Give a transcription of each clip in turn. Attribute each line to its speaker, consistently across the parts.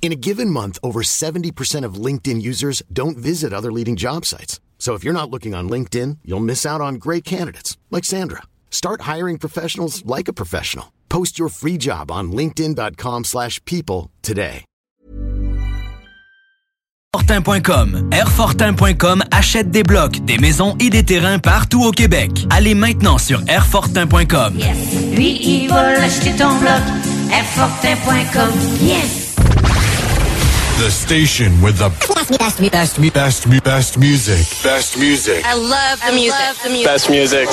Speaker 1: In a given month, over 70% of LinkedIn users don't visit other leading job sites. So if you're not looking on LinkedIn, you'll miss out on great candidates like Sandra. Start hiring professionals like a professional. Post your free job on linkedin.com/people slash people today.
Speaker 2: Airfortin.com. Airfortin.com achète des blocs, des maisons et des terrains partout au Québec. Allez maintenant sur Airfortin.com. Yes.
Speaker 3: Lui, il va acheter ton bloc. Airfortin.com. Yes!
Speaker 4: The station with the best, best, best, best, best, best music. Best music.
Speaker 5: I love the music.
Speaker 4: Best music.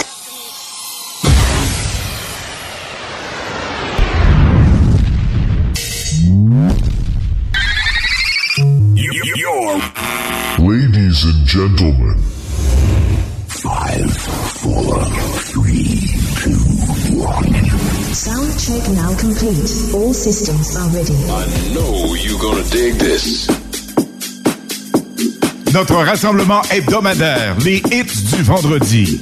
Speaker 4: You're...
Speaker 6: Ladies and gentlemen. Five, four, three, two, one.
Speaker 7: Sound check now complete. All systems are ready.
Speaker 4: I know you're gonna dig this.
Speaker 8: Notre rassemblement hebdomadaire, les hits du vendredi.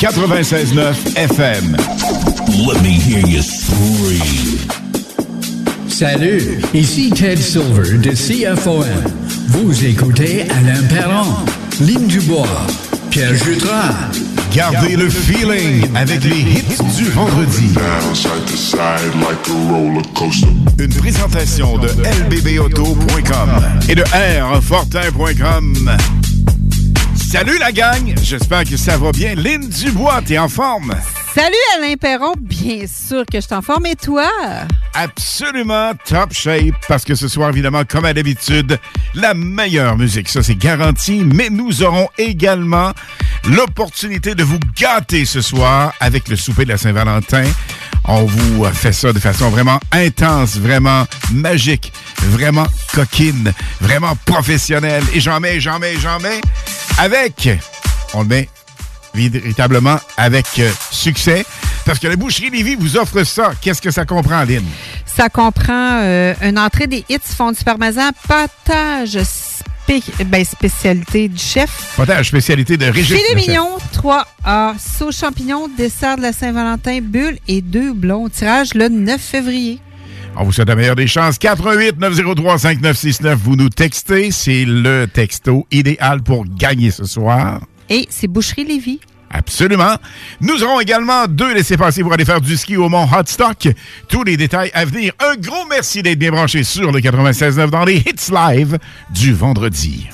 Speaker 8: 96.9 FM.
Speaker 6: Let me hear you scream.
Speaker 9: Salut, ici Ted Silver de CFOM. Vous écoutez Alain Perron, Lynn Dubois, Pierre Jutras.
Speaker 8: Gardez le feeling avec les hits du vendredi. Une présentation de lbbauto.com et de rfortin.com. Salut la gang, j'espère que ça va bien. Lynn Dubois, t'es en forme?
Speaker 10: Salut Alain Perron, bien sûr que je t'en forme et toi?
Speaker 8: Absolument top shape parce que ce soir, évidemment, comme à d'habitude, la meilleure musique, ça c'est garanti, mais nous aurons également l'opportunité de vous gâter ce soir avec le souper de la Saint-Valentin. On vous fait ça de façon vraiment intense, vraiment magique, vraiment coquine, vraiment professionnelle. Et j'en mets, j'en mets, j'en mets avec, on le met véritablement avec euh, succès. Parce que la Boucherie Lévis vous offre ça. Qu'est-ce que ça comprend, Lynn?
Speaker 10: Ça comprend euh, une entrée des hits fondus parmesan, potage spé- ben, spécialité du chef.
Speaker 8: Potage spécialité de Régis.
Speaker 10: Filet mignon, 3A, sauce champignon, dessert de la Saint-Valentin, bulle et deux blonds. Tirage le 9 février.
Speaker 8: On vous souhaite la meilleure des chances. 88 903 5969. Vous nous textez. C'est le texto idéal pour gagner ce soir.
Speaker 10: Et c'est Boucherie Lévis.
Speaker 8: Absolument. Nous aurons également deux laissés-passer pour aller faire du ski au Mont Hotstock. Tous les détails à venir. Un gros merci d'être bien branché sur le 96.9 dans les Hits Live du vendredi.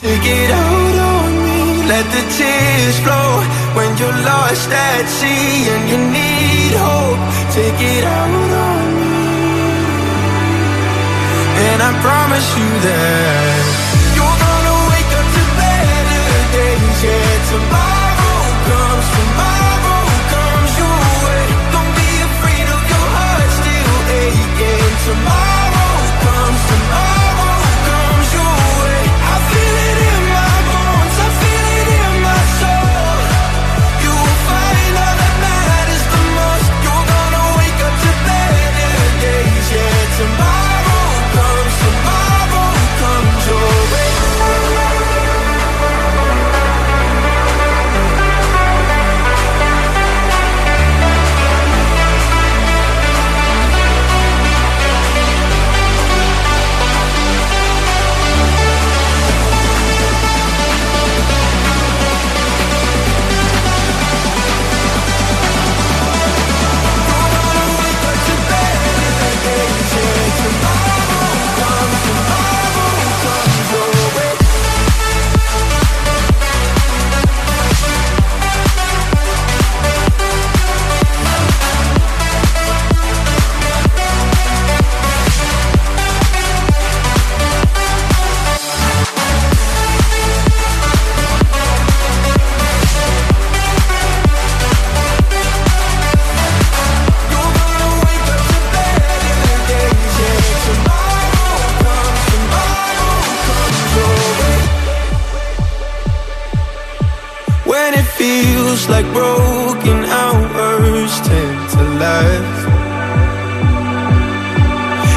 Speaker 11: Like broken hours tend to last.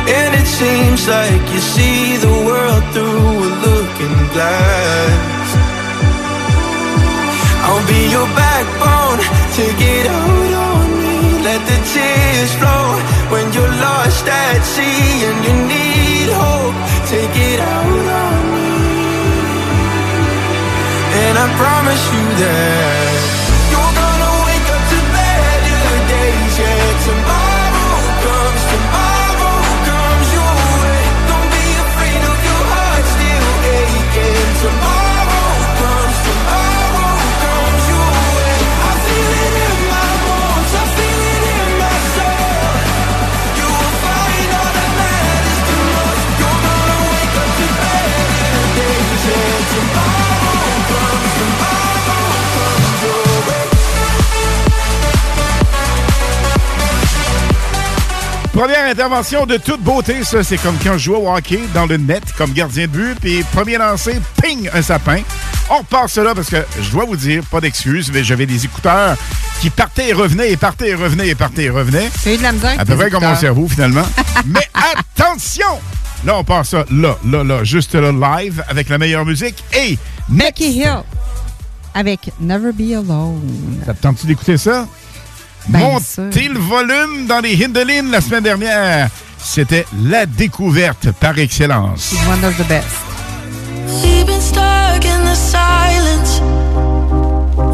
Speaker 11: And it seems like you see the world through a looking glass. I'll be your backbone, take it out on me. Let the tears flow when you're lost at sea and you need hope. Take it out on me. And I promise you that
Speaker 8: Première intervention de toute beauté, ça, c'est comme quand je jouais au hockey dans le net comme gardien de but, puis premier lancé, ping, un sapin. On repart cela parce que je dois vous dire, pas d'excuses, mais j'avais des écouteurs qui partaient et revenaient, et partaient et revenaient, et partaient et revenaient.
Speaker 10: Eu de la misère
Speaker 8: À peu près comme mon cerveau, finalement. mais attention! Là, on part ça là, là, là, juste là, live, avec la meilleure musique. Et
Speaker 10: Becky Hill avec Never Be Alone.
Speaker 8: Ça te tente-tu d'écouter ça?
Speaker 10: Ben,
Speaker 8: Montez le volume dans les Hindelines la semaine dernière. C'était la découverte par excellence.
Speaker 10: She's one of the best.
Speaker 12: We've been stuck in the silence,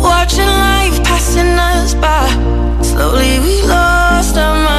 Speaker 12: watching life passing us by. Slowly we lost our minds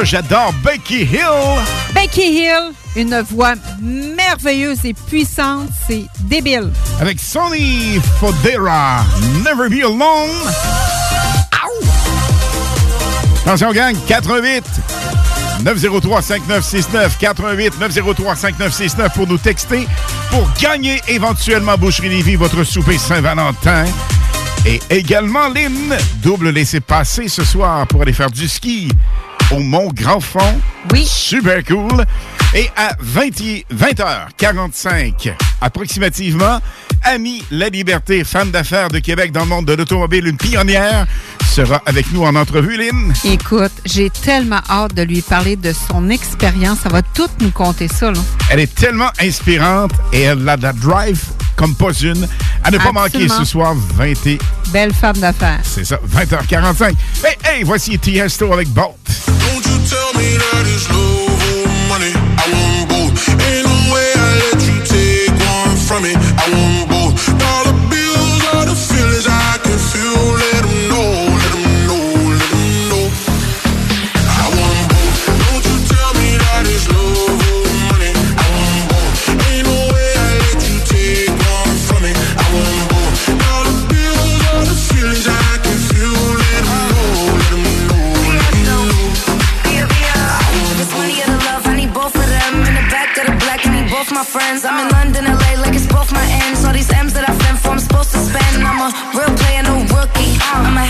Speaker 8: ça? J'adore Becky Hill.
Speaker 10: Becky Hill, une voix merveilleuse et puissante, c'est débile.
Speaker 8: Avec Sonny Fodera. Never Be Alone. Ow! Attention, gang. 88 903 5969 88 903 5969 pour nous texter pour gagner éventuellement Boucherie Lévis votre souper Saint-Valentin. Et également, Lynn, double laissez-passer ce soir pour aller faire du ski au Mont Grand Fond.
Speaker 10: Oui.
Speaker 8: Super cool. Et à 20, 20h45, approximativement, Ami La Liberté, femme d'affaires de Québec dans le monde de l'automobile, une pionnière, sera avec nous en entrevue, Lynn.
Speaker 10: Écoute, j'ai tellement hâte de lui parler de son expérience. Ça va tout nous compter ça, là.
Speaker 8: Elle est tellement inspirante et elle a de la drive comme pas une. À ne pas manquer ce soir, 20 et...
Speaker 10: Belle femme d'affaires.
Speaker 8: C'est ça, 20h45. Hey, hey, voici Tiesto avec Bolt.
Speaker 13: I both. Ain't no way I let you take one from me.
Speaker 14: Friends. I'm in London, LA, like it's both my ends. All these M's that I fend for, I'm supposed to spend. I'm a real player, no rookie. I'ma have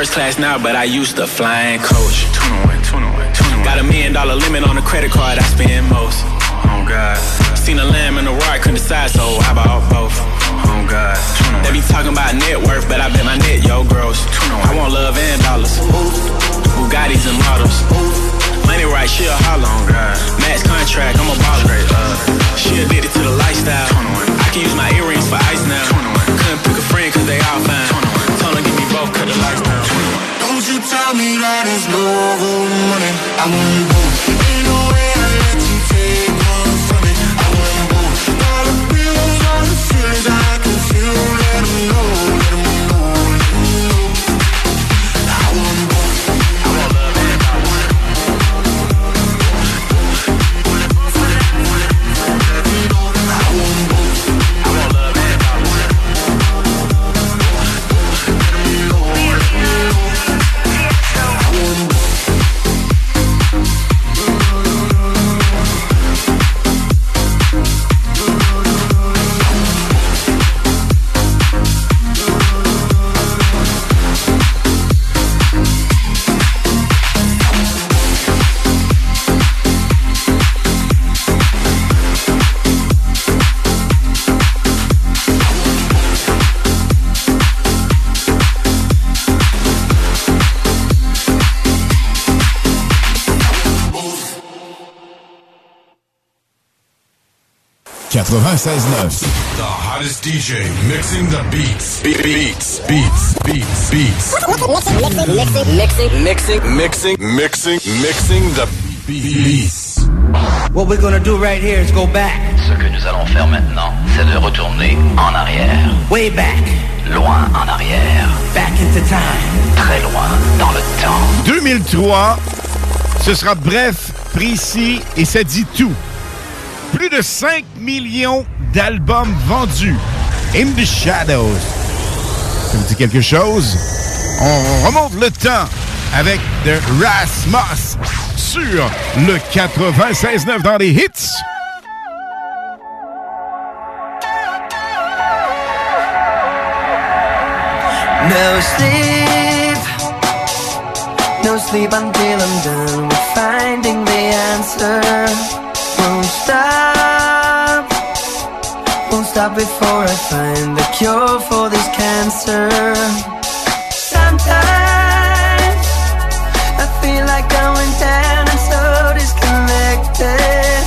Speaker 15: First class now, but I used to fly and coach. Got a million dollar limit on the credit card I spend most. Oh God. Seen a lamb and a roar, I couldn't decide, so I bought both. Oh God. They be talking about net worth, but I bet my net yo gross. I want love and dollars. Bugattis and models. Money right, she a holler oh, God. Max contract, I'm a baller. She addicted to the lifestyle. I can use my earrings for ice now. Couldn't pick a friend cause they all fine.
Speaker 13: Don't you tell me that it's love or money. I want both. Ain't no way The
Speaker 4: hottest DJ mixing the beats. Be- beats, beats, beats, beats.
Speaker 16: Mixing, mixing,
Speaker 4: Mixing, mixing, mixing the beats.
Speaker 16: What we're gonna do right here is go back.
Speaker 17: Ce que nous allons faire maintenant, c'est de retourner en arrière.
Speaker 16: Way back.
Speaker 17: Loin en arrière.
Speaker 16: Back into time.
Speaker 17: Très loin dans le temps.
Speaker 8: 2003, ce sera bref, précis et ça dit tout. Plus de 5 millions d'albums vendus. In the Shadows. Ça vous dit quelque chose? On remonte le temps avec The Rasmus sur le 96.9 dans les hits.
Speaker 5: No sleep, no sleep until I'm done with finding the answer. stop before I find the cure for this cancer Sometimes I feel like going down,
Speaker 18: I'm so disconnected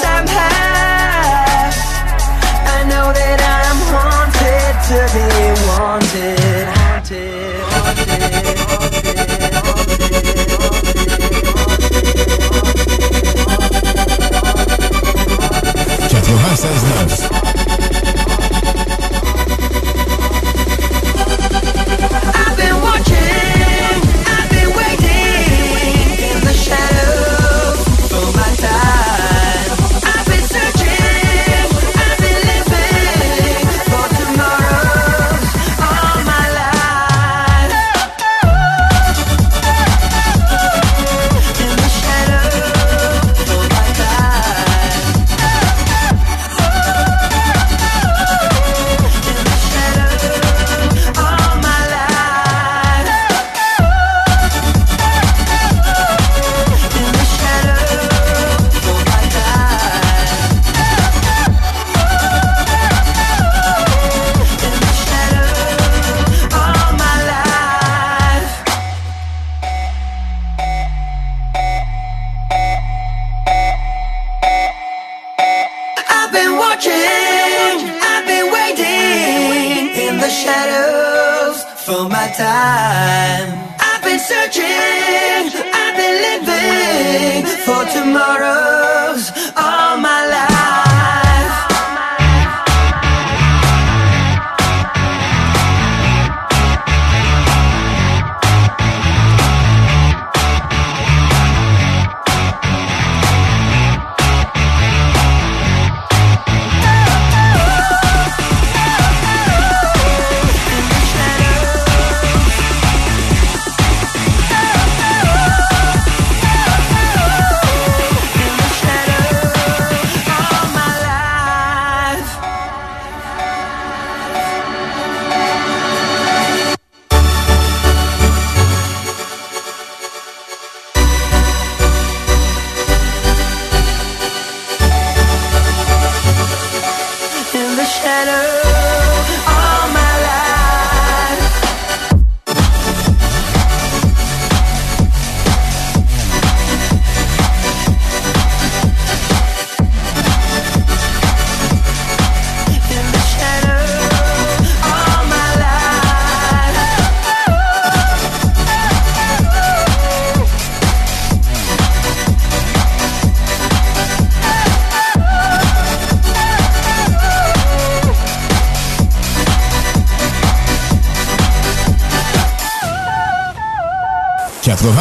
Speaker 18: Somehow I know that I'm haunted to be wanted, haunted. Says no.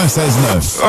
Speaker 8: 969.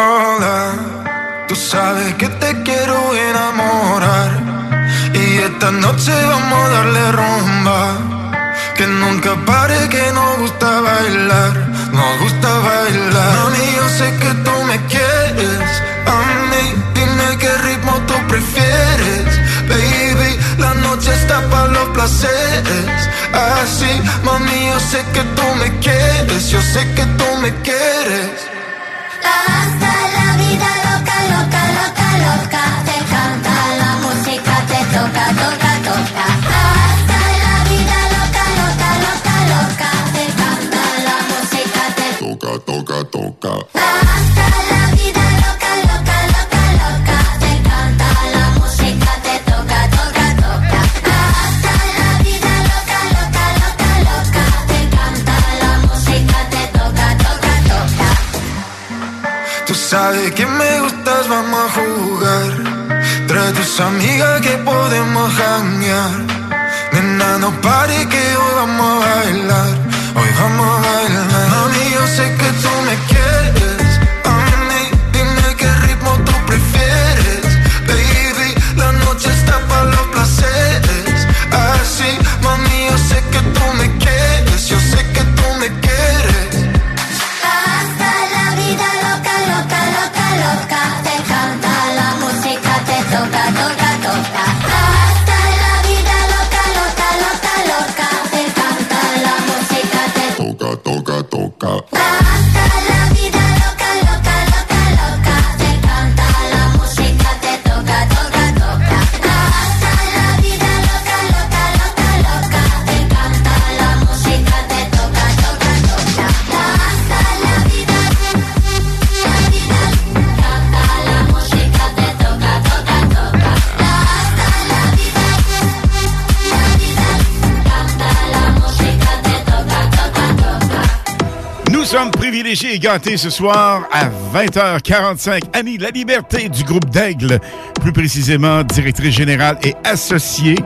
Speaker 8: Ce soir à 20h45. Annie La Liberté du groupe d'Aigle, plus précisément directrice générale et associée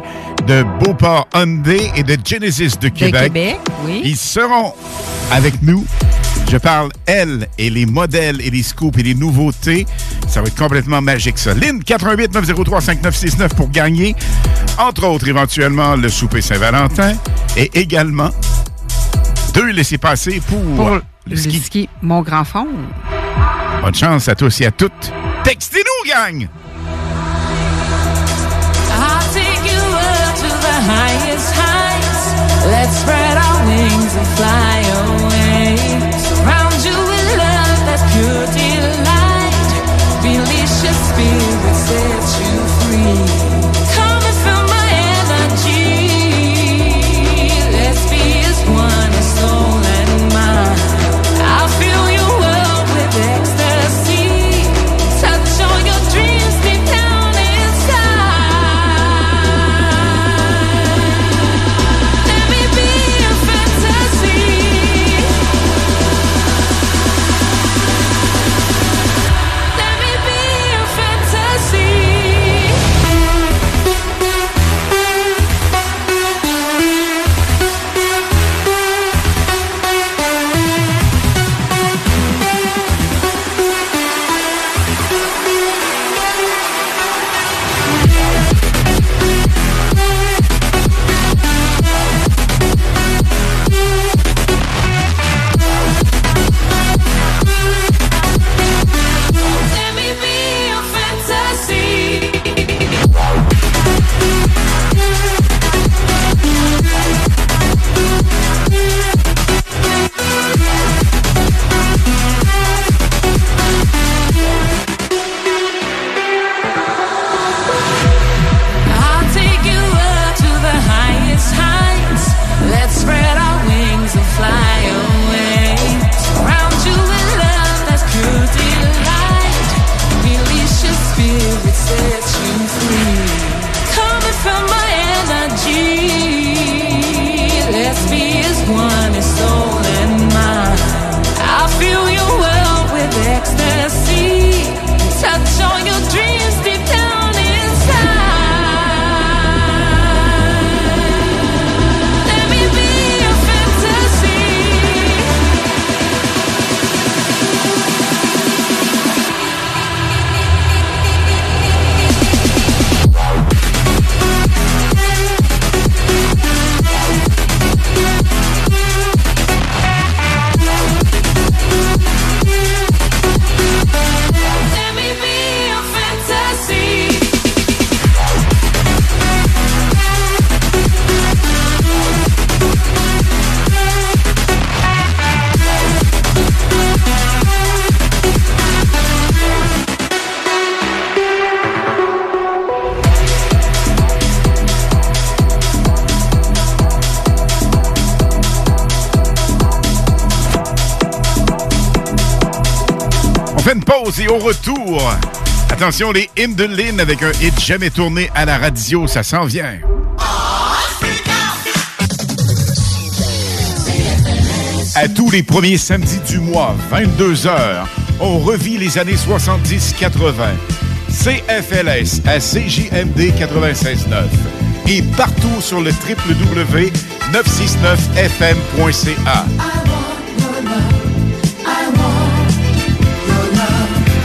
Speaker 8: de Beauport Hyundai et de Genesis de Québec.
Speaker 10: Québec, oui.
Speaker 8: Ils seront avec nous. Je parle, elle, et les modèles et les scoops et les nouveautés. Ça va être complètement magique, ça. Lynn, 88 903 5969 pour gagner. Entre autres, éventuellement, le souper Saint-Valentin et également deux laissés-passer pour,
Speaker 10: Pour
Speaker 8: le
Speaker 10: le
Speaker 8: ski.
Speaker 10: ski, mon grand fond.
Speaker 8: Bonne chance à tous et à toutes. Textez-nous, gang!
Speaker 19: I'll take you up to the highest heights. Let's spread our wings and fly away. Surround you with love that's pure delight. Your spirit, set you free.
Speaker 8: Attention, les hymnes de Lynn avec un hit jamais tourné à la radio, ça s'en vient. À tous les premiers samedis du mois, 22h, on revit les années 70-80. CFLS à CJMD 96.9 et partout sur le www.969fm.ca.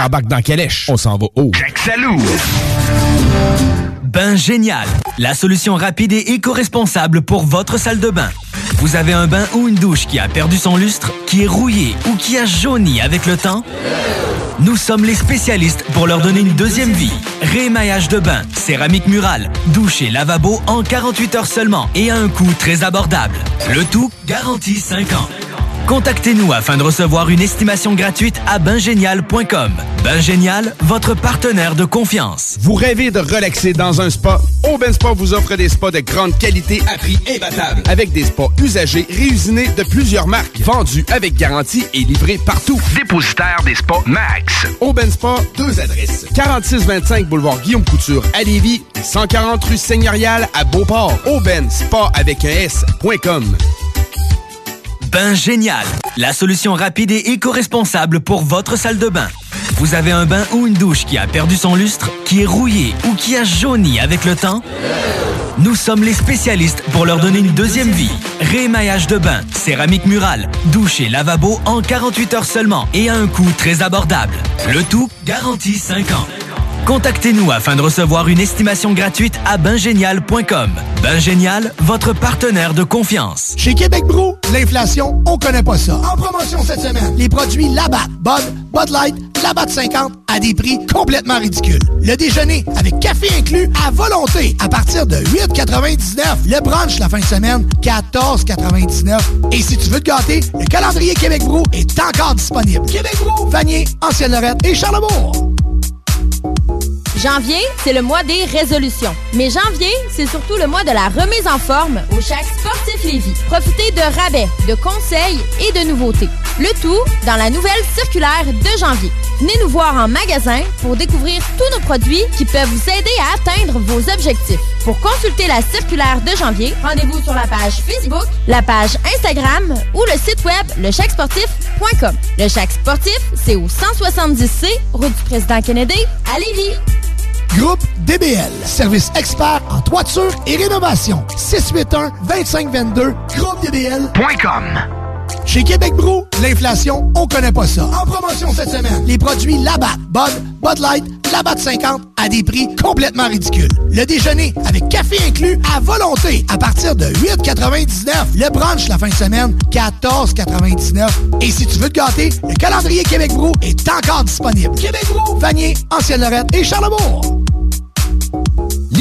Speaker 20: Embarque dans Calèche. On s'en va haut.
Speaker 2: Salou! Bain Génial, la solution rapide et éco-responsable pour votre salle de bain. Vous avez un bain ou une douche qui a perdu son lustre, qui est rouillé ou qui a jauni avec le temps? Nous sommes les spécialistes pour leur donner une deuxième vie. Rémaillage de bain, céramique murale, douche et lavabo en 48 heures seulement et à un coût très abordable. Le tout garantit 5 ans. Contactez-nous afin de recevoir une estimation gratuite à bingénial.com. Bingénial, votre partenaire de confiance.
Speaker 20: Vous rêvez de relaxer dans un spa? Aubin Spa vous offre des spas de grande qualité à prix imbattable. Avec des spas usagés réusinés de plusieurs marques, vendus avec garantie et livrés partout. Dépositaire des spas Max. Aubin Spa, deux adresses. 4625 boulevard Guillaume Couture à Lévis, 140 rue Seigneurial à Beauport. Aubin Spa avec un S.com.
Speaker 2: Bain Génial, la solution rapide et éco-responsable pour votre salle de bain. Vous avez un bain ou une douche qui a perdu son lustre, qui est rouillé ou qui a jauni avec le temps? Nous sommes les spécialistes pour leur donner une deuxième vie. Rémaillage de bain, céramique murale, douche et lavabo en 48 heures seulement et à un coût très abordable. Le tout garantie 5 ans. Contactez-nous afin de recevoir une estimation gratuite à bingénial.com. Bingénial, votre partenaire de confiance.
Speaker 21: Chez Québec Brou, l'inflation, on connaît pas ça. En promotion cette semaine, les produits Labatt, Bud, Bud Light, Labatt 50 à des prix complètement ridicules. Le déjeuner avec café inclus à volonté à partir de 8,99. Le brunch la fin de semaine, 14,99. Et si tu veux te gâter, le calendrier Québec Brou est encore disponible. Québec Brou, Vanier, Ancienne-Lorette et Charlebourg.
Speaker 22: Janvier, c'est le mois des résolutions. Mais janvier, c'est surtout le mois de la remise en forme au Chac Sportif Lévis. Profitez de rabais, de conseils et de nouveautés. Le tout dans la nouvelle circulaire de janvier. Venez nous voir en magasin pour découvrir tous nos produits qui peuvent vous aider à atteindre vos objectifs. Pour consulter la circulaire de janvier, rendez-vous sur la page Facebook, la page Instagram ou le site web lechacsportif.com. Le Chac Sportif, c'est au 170C, route du président Kennedy, à Lévis.
Speaker 21: Groupe DBL, service expert en toiture et rénovation. 681-2522, groupedbl.com. Chez Québec Brou, l'inflation, on connaît pas ça. En promotion cette semaine, les produits Labatt, Bud, Bud Light, Labatt 50 à des prix complètement ridicules. Le déjeuner avec café inclus à volonté à partir de 8,99. Le brunch la fin de semaine, 14,99. Et si tu veux te gâter, le calendrier Québec Brou est encore disponible. Québec Brou, Vanier, Ancienne-Lorette et Charlebourg.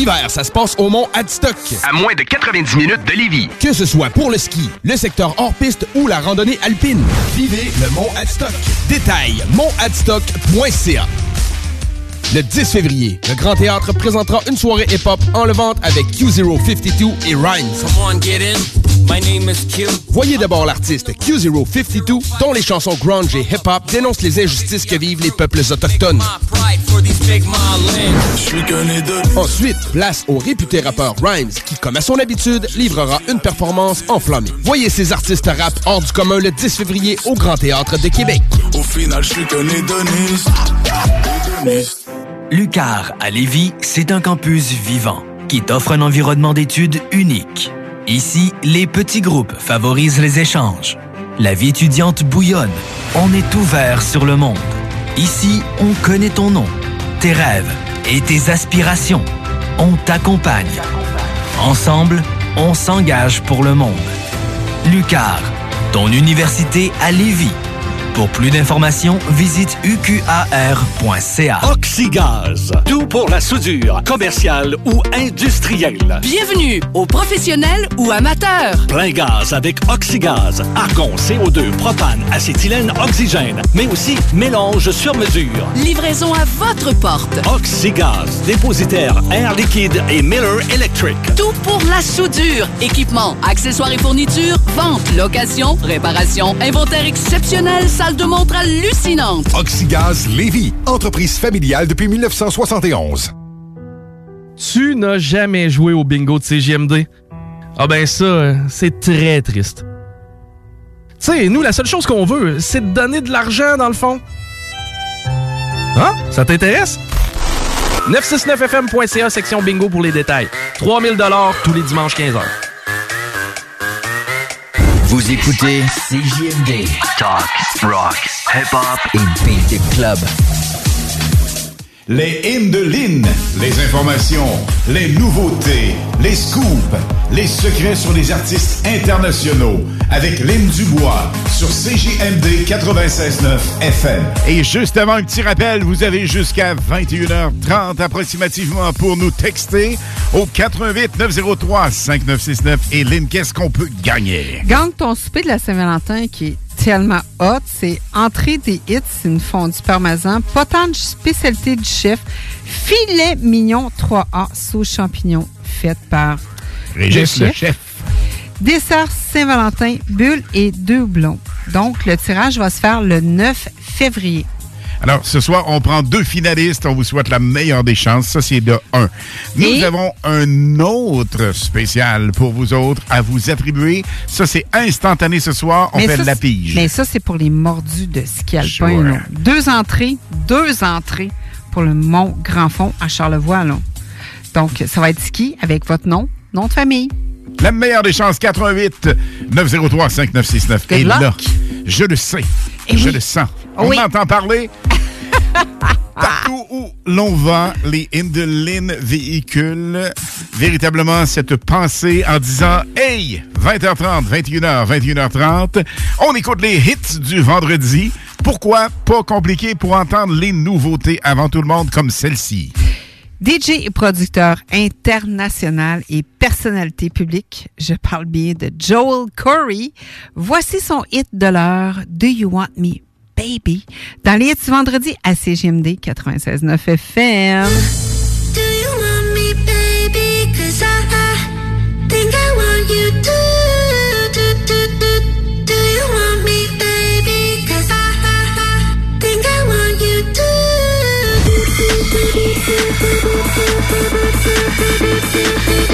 Speaker 20: L'hiver, ça se passe au Mont Adstock. À moins de 90 minutes de Lévis. Que ce soit pour le ski, le secteur hors-piste ou la randonnée alpine. Vivez le Mont Adstock. Détail, montadstock.ca. Le 10 février, le Grand Théâtre présentera une soirée hip-hop enlevante avec Q052 et Rhymes.
Speaker 23: Someone get in. My name is Q.
Speaker 20: Voyez d'abord l'artiste Q052, dont les chansons grunge et hip-hop dénoncent les injustices que vivent les peuples autochtones. Ensuite, place au réputé rappeur Rhymes, qui, comme à son habitude, livrera une performance enflammée. Voyez ces artistes rap hors du commun le 10 février au Grand Théâtre de Québec.
Speaker 23: Au final, je suis qu'un hédoniste. Hédoniste.
Speaker 2: Lucar à Lévis, c'est un campus vivant qui t'offre un environnement d'études unique. Ici, les petits groupes favorisent les échanges. La vie étudiante bouillonne. On est ouvert sur le monde. Ici, on connaît ton nom, tes rêves et tes aspirations. On t'accompagne. Ensemble, on s'engage pour le monde. Lucar, ton université à Lévis. Pour plus d'informations, visite uqar.ca.
Speaker 24: Oxygaz, tout pour la soudure, commerciale ou industrielle.
Speaker 25: Bienvenue aux professionnels ou amateurs.
Speaker 24: Plein gaz avec Oxygaz, argon, CO2, propane, acétylène, oxygène, mais aussi mélange sur mesure.
Speaker 25: Livraison à votre porte.
Speaker 24: Oxygaz, dépositaire Air Liquide et Miller Electric.
Speaker 25: Tout pour la soudure. Équipement, accessoires et fournitures, vente, location, réparation, inventaire exceptionnel, salle de montre hallucinante.
Speaker 26: Oxygaz Lévis, entreprise familiale depuis 1971.
Speaker 27: Tu n'as jamais joué au bingo de CGMD? Ah ben ça, c'est très triste. Tu sais, nous, la seule chose qu'on veut, c'est de donner de l'argent, dans le fond. Hein? Ça t'intéresse? 969fm.ca, section bingo pour les détails. 3000 tous les dimanches 15h.
Speaker 28: Vous écoutez CJMD. Talk, rock, hip-hop et beat club.
Speaker 8: Les hymnes de Lynn, les informations, les nouveautés, les scoops, les secrets sur les artistes internationaux avec Lynn Dubois sur CJMD 96.9 FM. Et justement, un petit rappel, vous avez jusqu'à 21h30 approximativement pour nous texter au 88 903 5969 et Lynn, qu'est-ce qu'on peut gagner?
Speaker 10: Gagne ton souper de la Saint-Valentin qui est tellement hot. C'est entrée des hits, c'est une fondue parmesan, potage spécialité du chef, filet mignon 3A sauce champignon faite par
Speaker 8: Régis, le chef.
Speaker 10: Dessert Saint-Valentin, bulle et deux blonds. Donc, le tirage va se faire le 9 février.
Speaker 8: Alors, ce soir, on prend deux finalistes. On vous souhaite la meilleure des chances. Ça, c'est de 1. Nous
Speaker 10: Et-
Speaker 8: avons un autre spécial pour vous autres à vous attribuer. Ça, c'est instantané ce soir. On
Speaker 10: Mais
Speaker 8: fait
Speaker 10: ça,
Speaker 8: la pige.
Speaker 10: Mais ça, c'est pour les mordus de ski alpin.
Speaker 8: Sure.
Speaker 10: Deux entrées, deux entrées pour le Mont Grand Fond à Charlevoix. là. Donc, ça va être ski avec votre nom, nom de famille.
Speaker 8: La meilleure des chances, 88 903 5969.
Speaker 10: Good
Speaker 8: Et là, je le sais, je
Speaker 10: oui.
Speaker 8: le sens. On
Speaker 10: oui.
Speaker 8: entend parler? Partout où l'on va, les Indelin véhiculent véritablement cette pensée en disant Hey, 20h30, 21h, 21h30, on écoute les hits du vendredi. Pourquoi pas compliqué pour entendre les nouveautés avant tout le monde comme celle-ci?
Speaker 10: DJ et producteur international et personnalité publique, je parle bien de Joel Corey. Voici son hit de l'heure, Do You Want Me Baby, dans les hits du vendredi à CGMD 96.9 FM.
Speaker 29: Do you want me, baby? 'Cause I, I think I want you to. Do, do, do, do you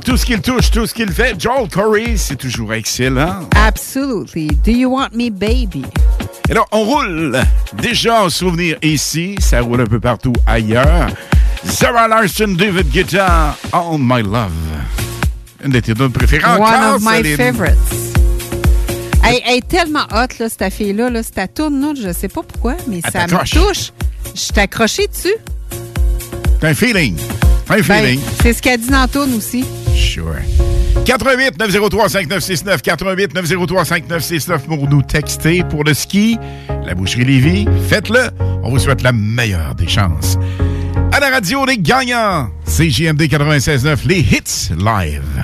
Speaker 8: Tout ce qu'il touche, tout ce qu'il fait. Joel Corey, c'est toujours excellent.
Speaker 10: Absolutely. Do you want me, baby?
Speaker 8: Et là, on roule déjà en souvenir ici. Ça roule un peu partout ailleurs. Zara Larson, David Guetta, All My Love. Une de tes deux préférées
Speaker 10: One
Speaker 8: encore,
Speaker 10: of my
Speaker 8: Céline.
Speaker 10: favorites. Elle, elle est tellement hot, là, cette fille-là. Là, cette tourne, là, je sais pas pourquoi, mais
Speaker 8: Elle
Speaker 10: ça me touche. Je accrochée dessus.
Speaker 8: T'as un feeling. T'as un
Speaker 10: Ben,
Speaker 8: feeling.
Speaker 10: c'est ce qu'elle dit dans tourne aussi.
Speaker 8: Sure. 88 903 5969 88 903 5969 pour nous texter pour le ski. La boucherie Lévis, faites-le. On vous souhaite la meilleure des chances. À la radio, les gagnants. CJMD 96.9, les hits live.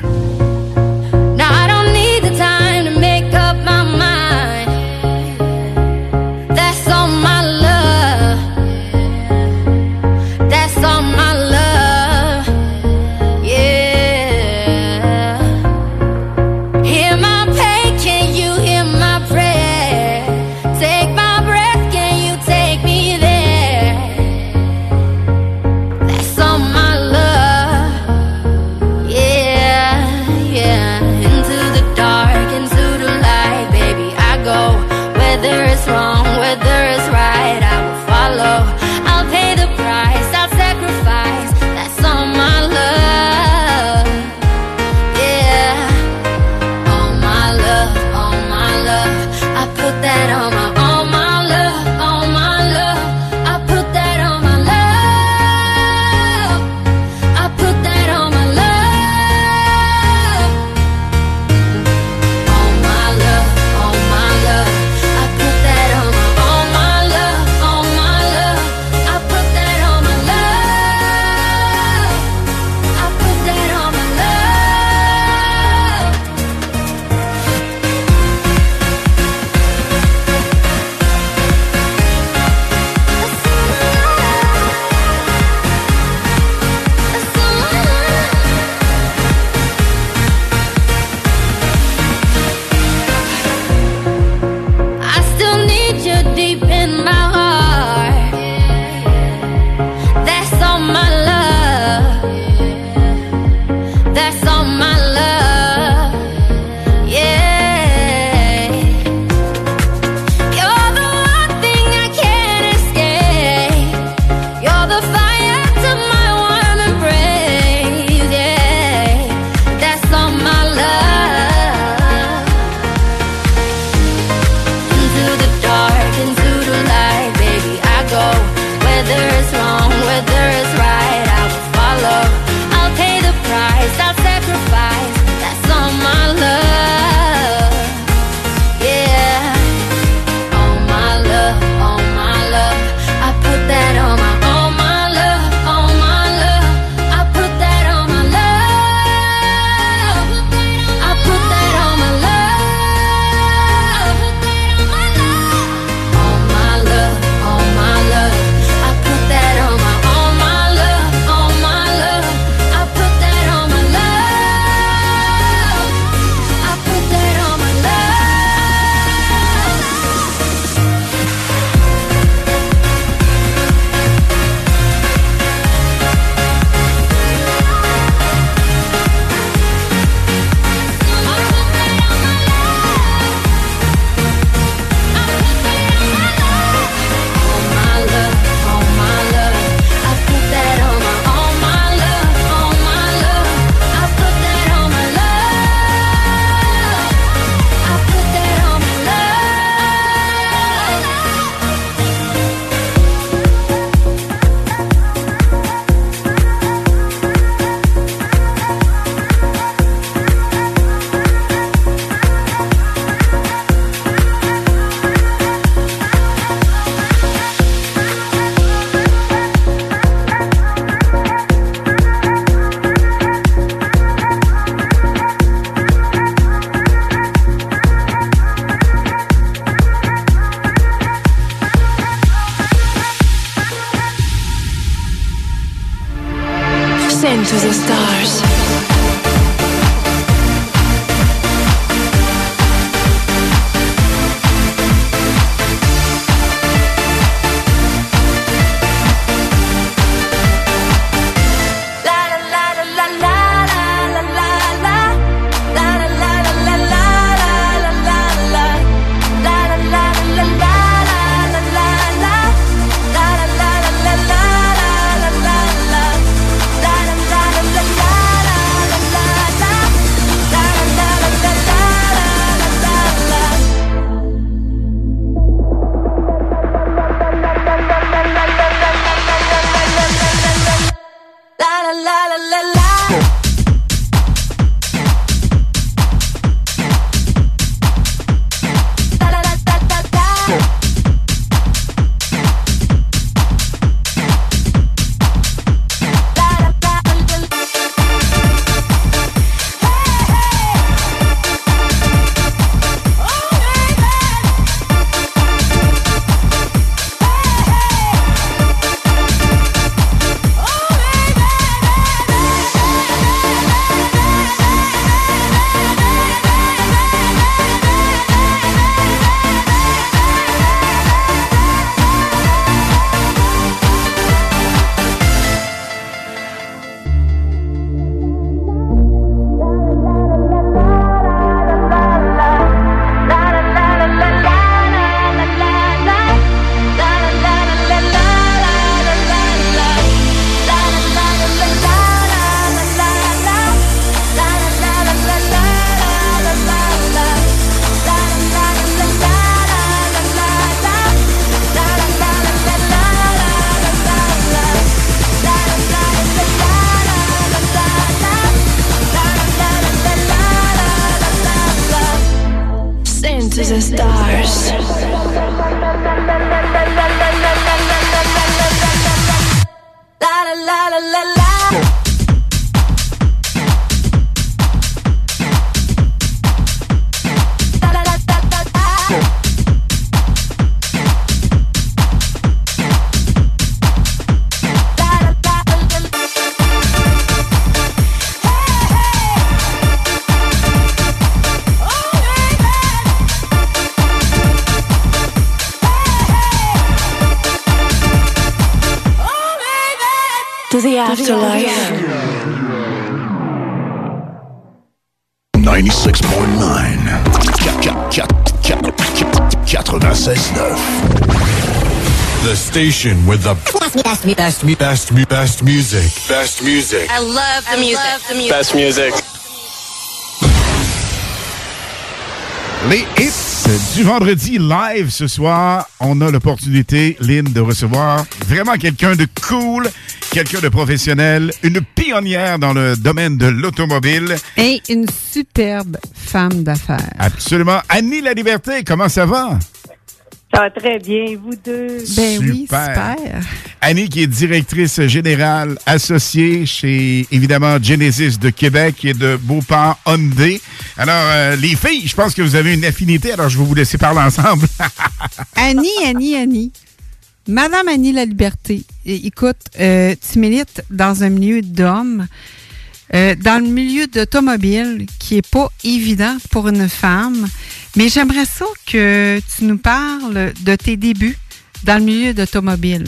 Speaker 4: Station with the best, best, best, best, best, best music. Best music.
Speaker 30: I love the music.
Speaker 4: Best music.
Speaker 8: Les hits du vendredi live ce soir. On a l'opportunité, Lynn, de recevoir vraiment quelqu'un de cool, quelqu'un de professionnel, une pionnière dans le domaine de l'automobile.
Speaker 10: Et une superbe femme d'affaires.
Speaker 8: Absolument. Annie La Liberté, comment ça va?
Speaker 31: Très bien, vous deux.
Speaker 10: Ben oui,
Speaker 8: Super.
Speaker 10: super.
Speaker 8: Annie, qui est directrice générale associée chez, évidemment, Genesis de Québec et de Beauport Hyundai. Alors, euh, les filles, je pense que vous avez une affinité, alors je vais vous laisser parler ensemble.
Speaker 10: Annie, Annie, Annie. Madame Annie La Liberté. Écoute, euh, tu milites dans un milieu d'hommes, euh, dans le milieu d'automobile qui est pas évident pour une femme. Mais j'aimerais ça que tu nous parles de tes débuts dans le milieu d'automobile.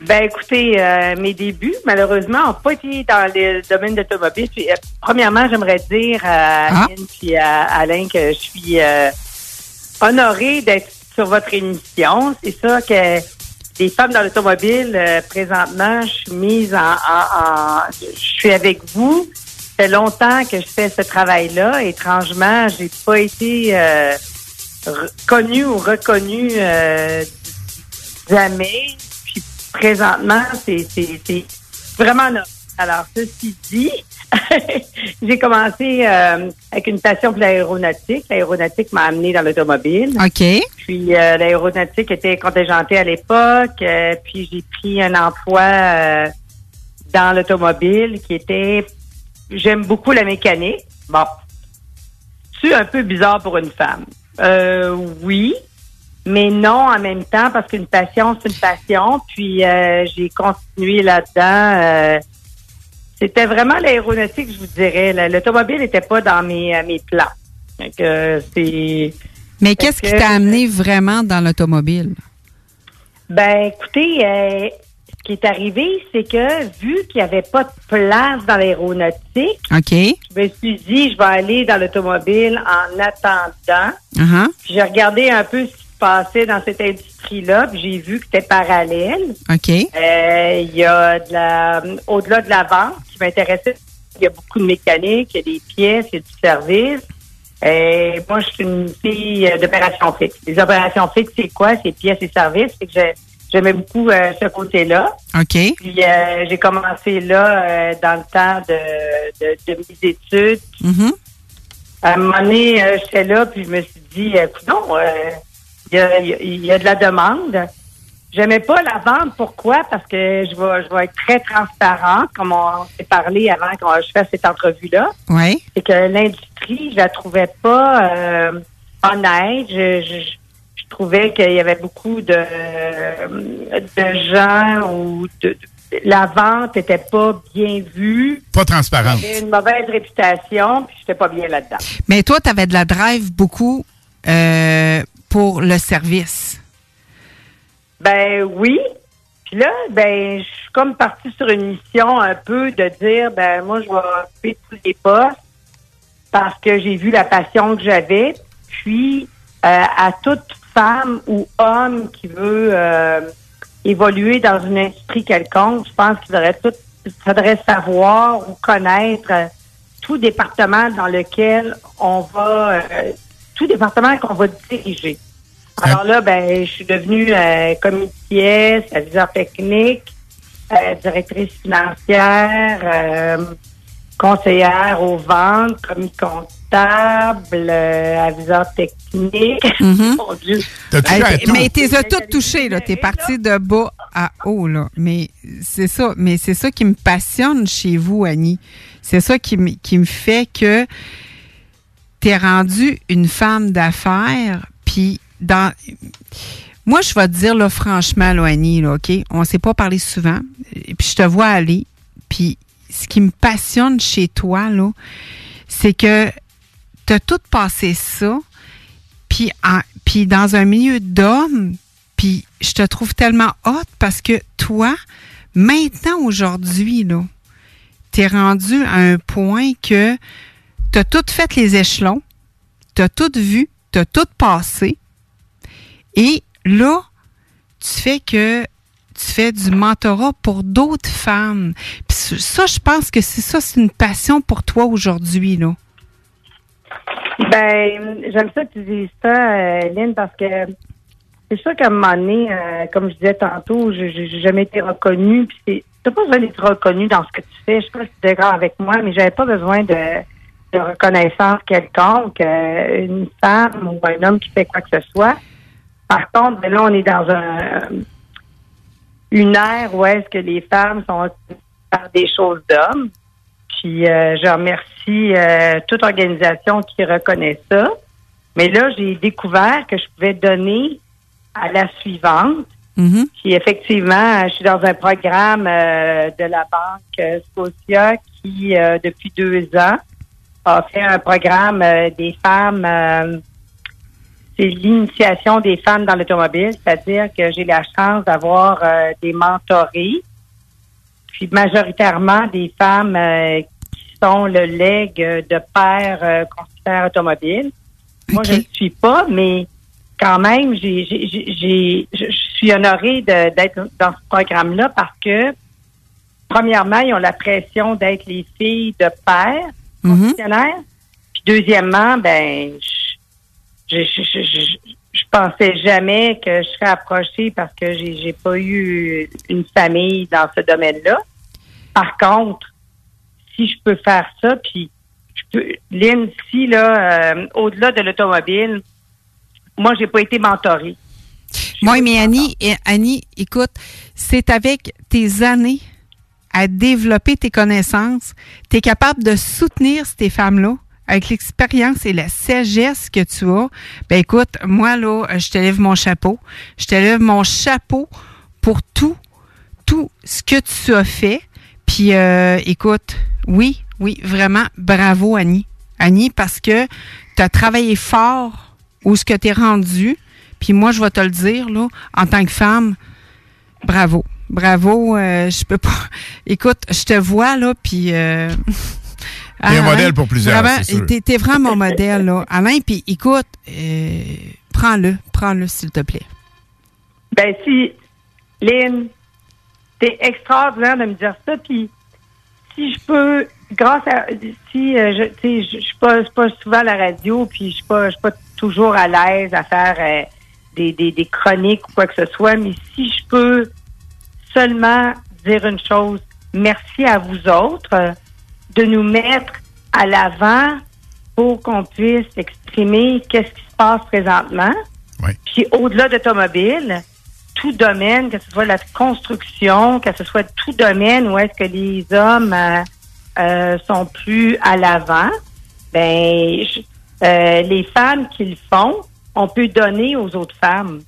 Speaker 31: Ben écoutez, euh, mes débuts, malheureusement, n'ont pas été dans le domaine d'automobile. Puis, euh, premièrement, j'aimerais dire à Anne et à Alain que je suis honorée d'être sur votre émission. C'est ça que les femmes dans l'automobile, euh, présentement, je suis mise en, en- en- Je suis avec vous. Ça fait longtemps que je fais ce travail-là. Étrangement, j'ai pas été euh, connue ou reconnue euh, jamais. Puis présentement, c'est vraiment. Alors, ceci dit, j'ai commencé euh, avec une passion pour l'aéronautique. L'aéronautique m'a amené dans l'automobile.
Speaker 10: OK.
Speaker 31: Puis euh, l'aéronautique était contingentée à l'époque. euh, puis j'ai pris un emploi dans l'automobile qui était... J'aime beaucoup la mécanique. Bon. C'est un peu bizarre pour une femme. Oui, mais non en même temps parce qu'une passion, c'est une passion. Puis j'ai continué là-dedans. C'était vraiment l'aéronautique, je vous dirais. La- L'automobile n'était pas dans mes, euh, mes plans. Que, euh.
Speaker 10: Mais qu'est-ce qui t'a amené vraiment dans l'automobile?
Speaker 31: Ben, écoutez, euh, ce qui est arrivé, c'est que vu qu'il n'y avait pas de place dans l'aéronautique, je me suis dit, je vais aller dans l'automobile en attendant.
Speaker 10: Uh-huh.
Speaker 31: Puis j'ai regardé un peu ce passait dans cette industrie-là, puis j'ai vu que c'était parallèle.
Speaker 10: OK.
Speaker 31: Euh, Il y a de la, au-delà de la vente qui m'intéressait, il y a beaucoup de mécanique, il y a des pièces, il y a du service. Euh, moi, je suis une fille euh, d'opération fixe. Les opérations fixes, c'est quoi? C'est pièces et services. C'est que j'ai- j'aimais beaucoup euh, ce côté-là.
Speaker 10: OK.
Speaker 31: Puis euh, j'ai commencé là euh, dans le temps de, de, de mes études.
Speaker 10: Mhm.
Speaker 31: À un moment donné, j'étais là, puis je me suis dit, non, y, a, il y a- de la demande. J'aimais pas la vente. Pourquoi? Parce que je vais, je vais être très transparente, comme on s'est parlé avant qu'on je fasse cette entrevue-là.
Speaker 10: Oui.
Speaker 31: C'est que l'industrie, je la trouvais pas euh, honnête. Je, je, je trouvais qu'il y avait beaucoup de, de gens où de- de- la vente était pas bien vue.
Speaker 8: Pas transparente.
Speaker 31: J'avais une mauvaise réputation, puis j'étais pas bien là-dedans.
Speaker 10: Mais toi, tu avais de la drive beaucoup euh, pour le service?
Speaker 31: Ben oui. Puis là, ben, je suis comme partie sur une mission un peu de dire, ben moi, je vais occuper tous les postes parce que j'ai vu la passion que j'avais. Puis, euh, à toute femme ou homme qui veut euh, évoluer dans une industrie quelconque, je pense qu'il faudrait tout, faudrait savoir ou connaître euh, tout département dans lequel on va, tout département qu'on va diriger. Alors là, ben, je suis devenue euh, commissaire, aviseur technique, euh, directrice financière. euh, conseillère aux ventes, commis comptable, euh, aviseur technique.
Speaker 10: Mhm.
Speaker 31: Mon Dieu.
Speaker 10: Hey, mais t'es as toutes touchées, là. T'es parti de bas à haut, là. Mais c'est ça, mais c'est ça qui me passionne chez vous, Annie. C'est ça qui, me- qui me fait que t'es rendue une femme d'affaires, puis dans... Moi, je vais te dire, là, franchement, là, là, OK? On s'est pas parlé souvent, puis je te vois aller, puis ce qui me passionne chez toi, là, c'est que t'as tout passé ça, puis, en- puis dans un milieu d'hommes, puis je te trouve tellement hot parce que toi, maintenant, aujourd'hui, là, t'es rendu à un point que t'as tout fait les échelons, t'as tout vu, t'as tout passé, et là, tu fais que tu fais du mentorat pour d'autres femmes. Puis ça, je pense que c'est ça, c'est une passion pour toi aujourd'hui, là.
Speaker 31: Ben, j'aime ça que tu dises ça, euh, Lynn, parce que c'est sûr qu'à un moment donné, euh, comme je disais tantôt, j'ai jamais été reconnue. Puis c'est, t'as pas besoin d'être reconnue dans ce que tu fais. Je sais pas si tu es d'accord avec moi, mais j'avais pas besoin de, de reconnaissance quelconque. euh, une femme ou un homme qui fait quoi que ce soit. Par contre, ben là, on est dans un une ère où est-ce que les femmes sont faire des choses d'hommes. Puis euh, je remercie euh, toute organisation qui reconnaît ça. Mais là, j'ai découvert que je pouvais donner à la suivante. Puis effectivement, je suis dans un programme euh, de la banque euh, Scotia qui, euh, depuis deux ans, a fait un programme euh, des femmes. euh, c'est l'initiation des femmes dans l'automobile, c'est-à-dire que j'ai la chance d'avoir euh, des mentorés, puis majoritairement des femmes euh, qui sont le leg de père euh, constructeur automobile. Moi, je ne suis pas, mais quand même, j'ai, j'ai, je suis honorée d'être dans ce programme-là parce que, premièrement, ils ont la pression d'être les filles de fonctionnaires. Puis deuxièmement, ben, je, je, je, je, je- je pensais jamais que je serais approchée parce que j'ai, j'ai pas eu une famille dans ce domaine-là. Par contre, si je peux faire ça, puis je peux, Lynn, si là, euh, au-delà de l'automobile, moi, j'ai pas été mentorée.
Speaker 10: Moi, mais Annie, Annie, écoute, c'est avec tes années à développer tes connaissances, tu es capable de soutenir ces femmes-là avec l'expérience et la sagesse que tu as. Ben écoute, moi, là, je te lève mon chapeau. Je te lève mon chapeau pour tout, tout ce que tu as fait. Puis, euh, écoute, oui, oui, vraiment, bravo, Annie. Annie, parce que tu as travaillé fort où ce que tu es rendu. Puis moi, je vais te le dire, là, en tant que femme, bravo. Bravo, euh, je peux pas. Écoute, je te vois, là, puis. Euh...
Speaker 8: T'es un
Speaker 10: Alain,
Speaker 8: modèle pour plusieurs,
Speaker 10: vraiment,
Speaker 8: c'est sûr.
Speaker 10: T'es, t'es vraiment mon modèle, là. Alain, puis écoute, euh, prends-le, prends-le, s'il te plaît.
Speaker 31: Ben si, Lynn, t'es extraordinaire de me dire ça, puis si je peux, grâce à, si, je, tu sais, je, suis pas, souvent à la radio, puis je suis pas, je suis pas toujours à l'aise à faire euh, des, des, des chroniques ou quoi que ce soit, mais si je peux seulement dire une chose, merci à vous autres de nous mettre à l'avant pour qu'on puisse exprimer qu'est-ce qui se passe présentement. Puis au-delà d'automobile, tout domaine, que ce soit la construction, que ce soit tout domaine où est-ce que les hommes euh, euh, sont plus à l'avant, ben je- euh, les femmes qui le font, on peut donner aux autres femmes.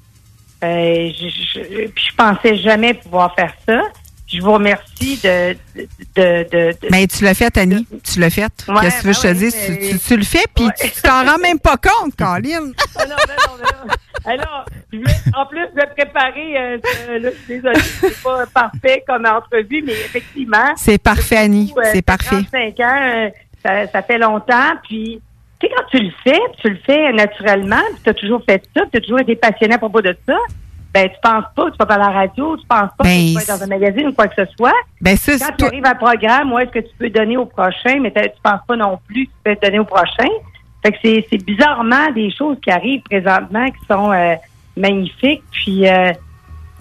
Speaker 31: Euh, je, je, je pensais jamais pouvoir faire ça. Je vous remercie de de, de, de-
Speaker 10: Mais tu l'as fait, Annie. Tu l'as fait.
Speaker 31: Ouais,
Speaker 10: Qu'est-ce que tu veux que je te
Speaker 31: ben
Speaker 10: dise?
Speaker 31: oui,
Speaker 10: Tu,
Speaker 31: mais-
Speaker 10: tu- tu le fais, puis tu tu t'en rends même pas compte, Caroline.
Speaker 31: Alors, je vais- en plus, je vais préparer, euh, je suis désolée, c'est pas parfait comme entrevue, mais effectivement.
Speaker 10: C'est parfait, Annie.
Speaker 31: euh,
Speaker 10: C'est parfait.
Speaker 31: 35 ans, euh, ça, ça fait longtemps, puis tu sais, quand tu le fais, tu le fais naturellement, tu as toujours fait ça, tu as toujours été passionné à propos de ça, ben tu penses pas, tu vas pas à la radio, tu penses pas
Speaker 10: Ben,
Speaker 31: que tu vas être dans un magazine ou quoi que ce soit.
Speaker 10: Ben, ça,
Speaker 31: quand tu arrives à un programme, où est-ce que tu peux donner au prochain, mais tu penses pas non plus que tu peux donner au prochain. Fait que c'est, c'est bizarrement des choses qui arrivent présentement qui sont euh, magnifiques. Puis euh,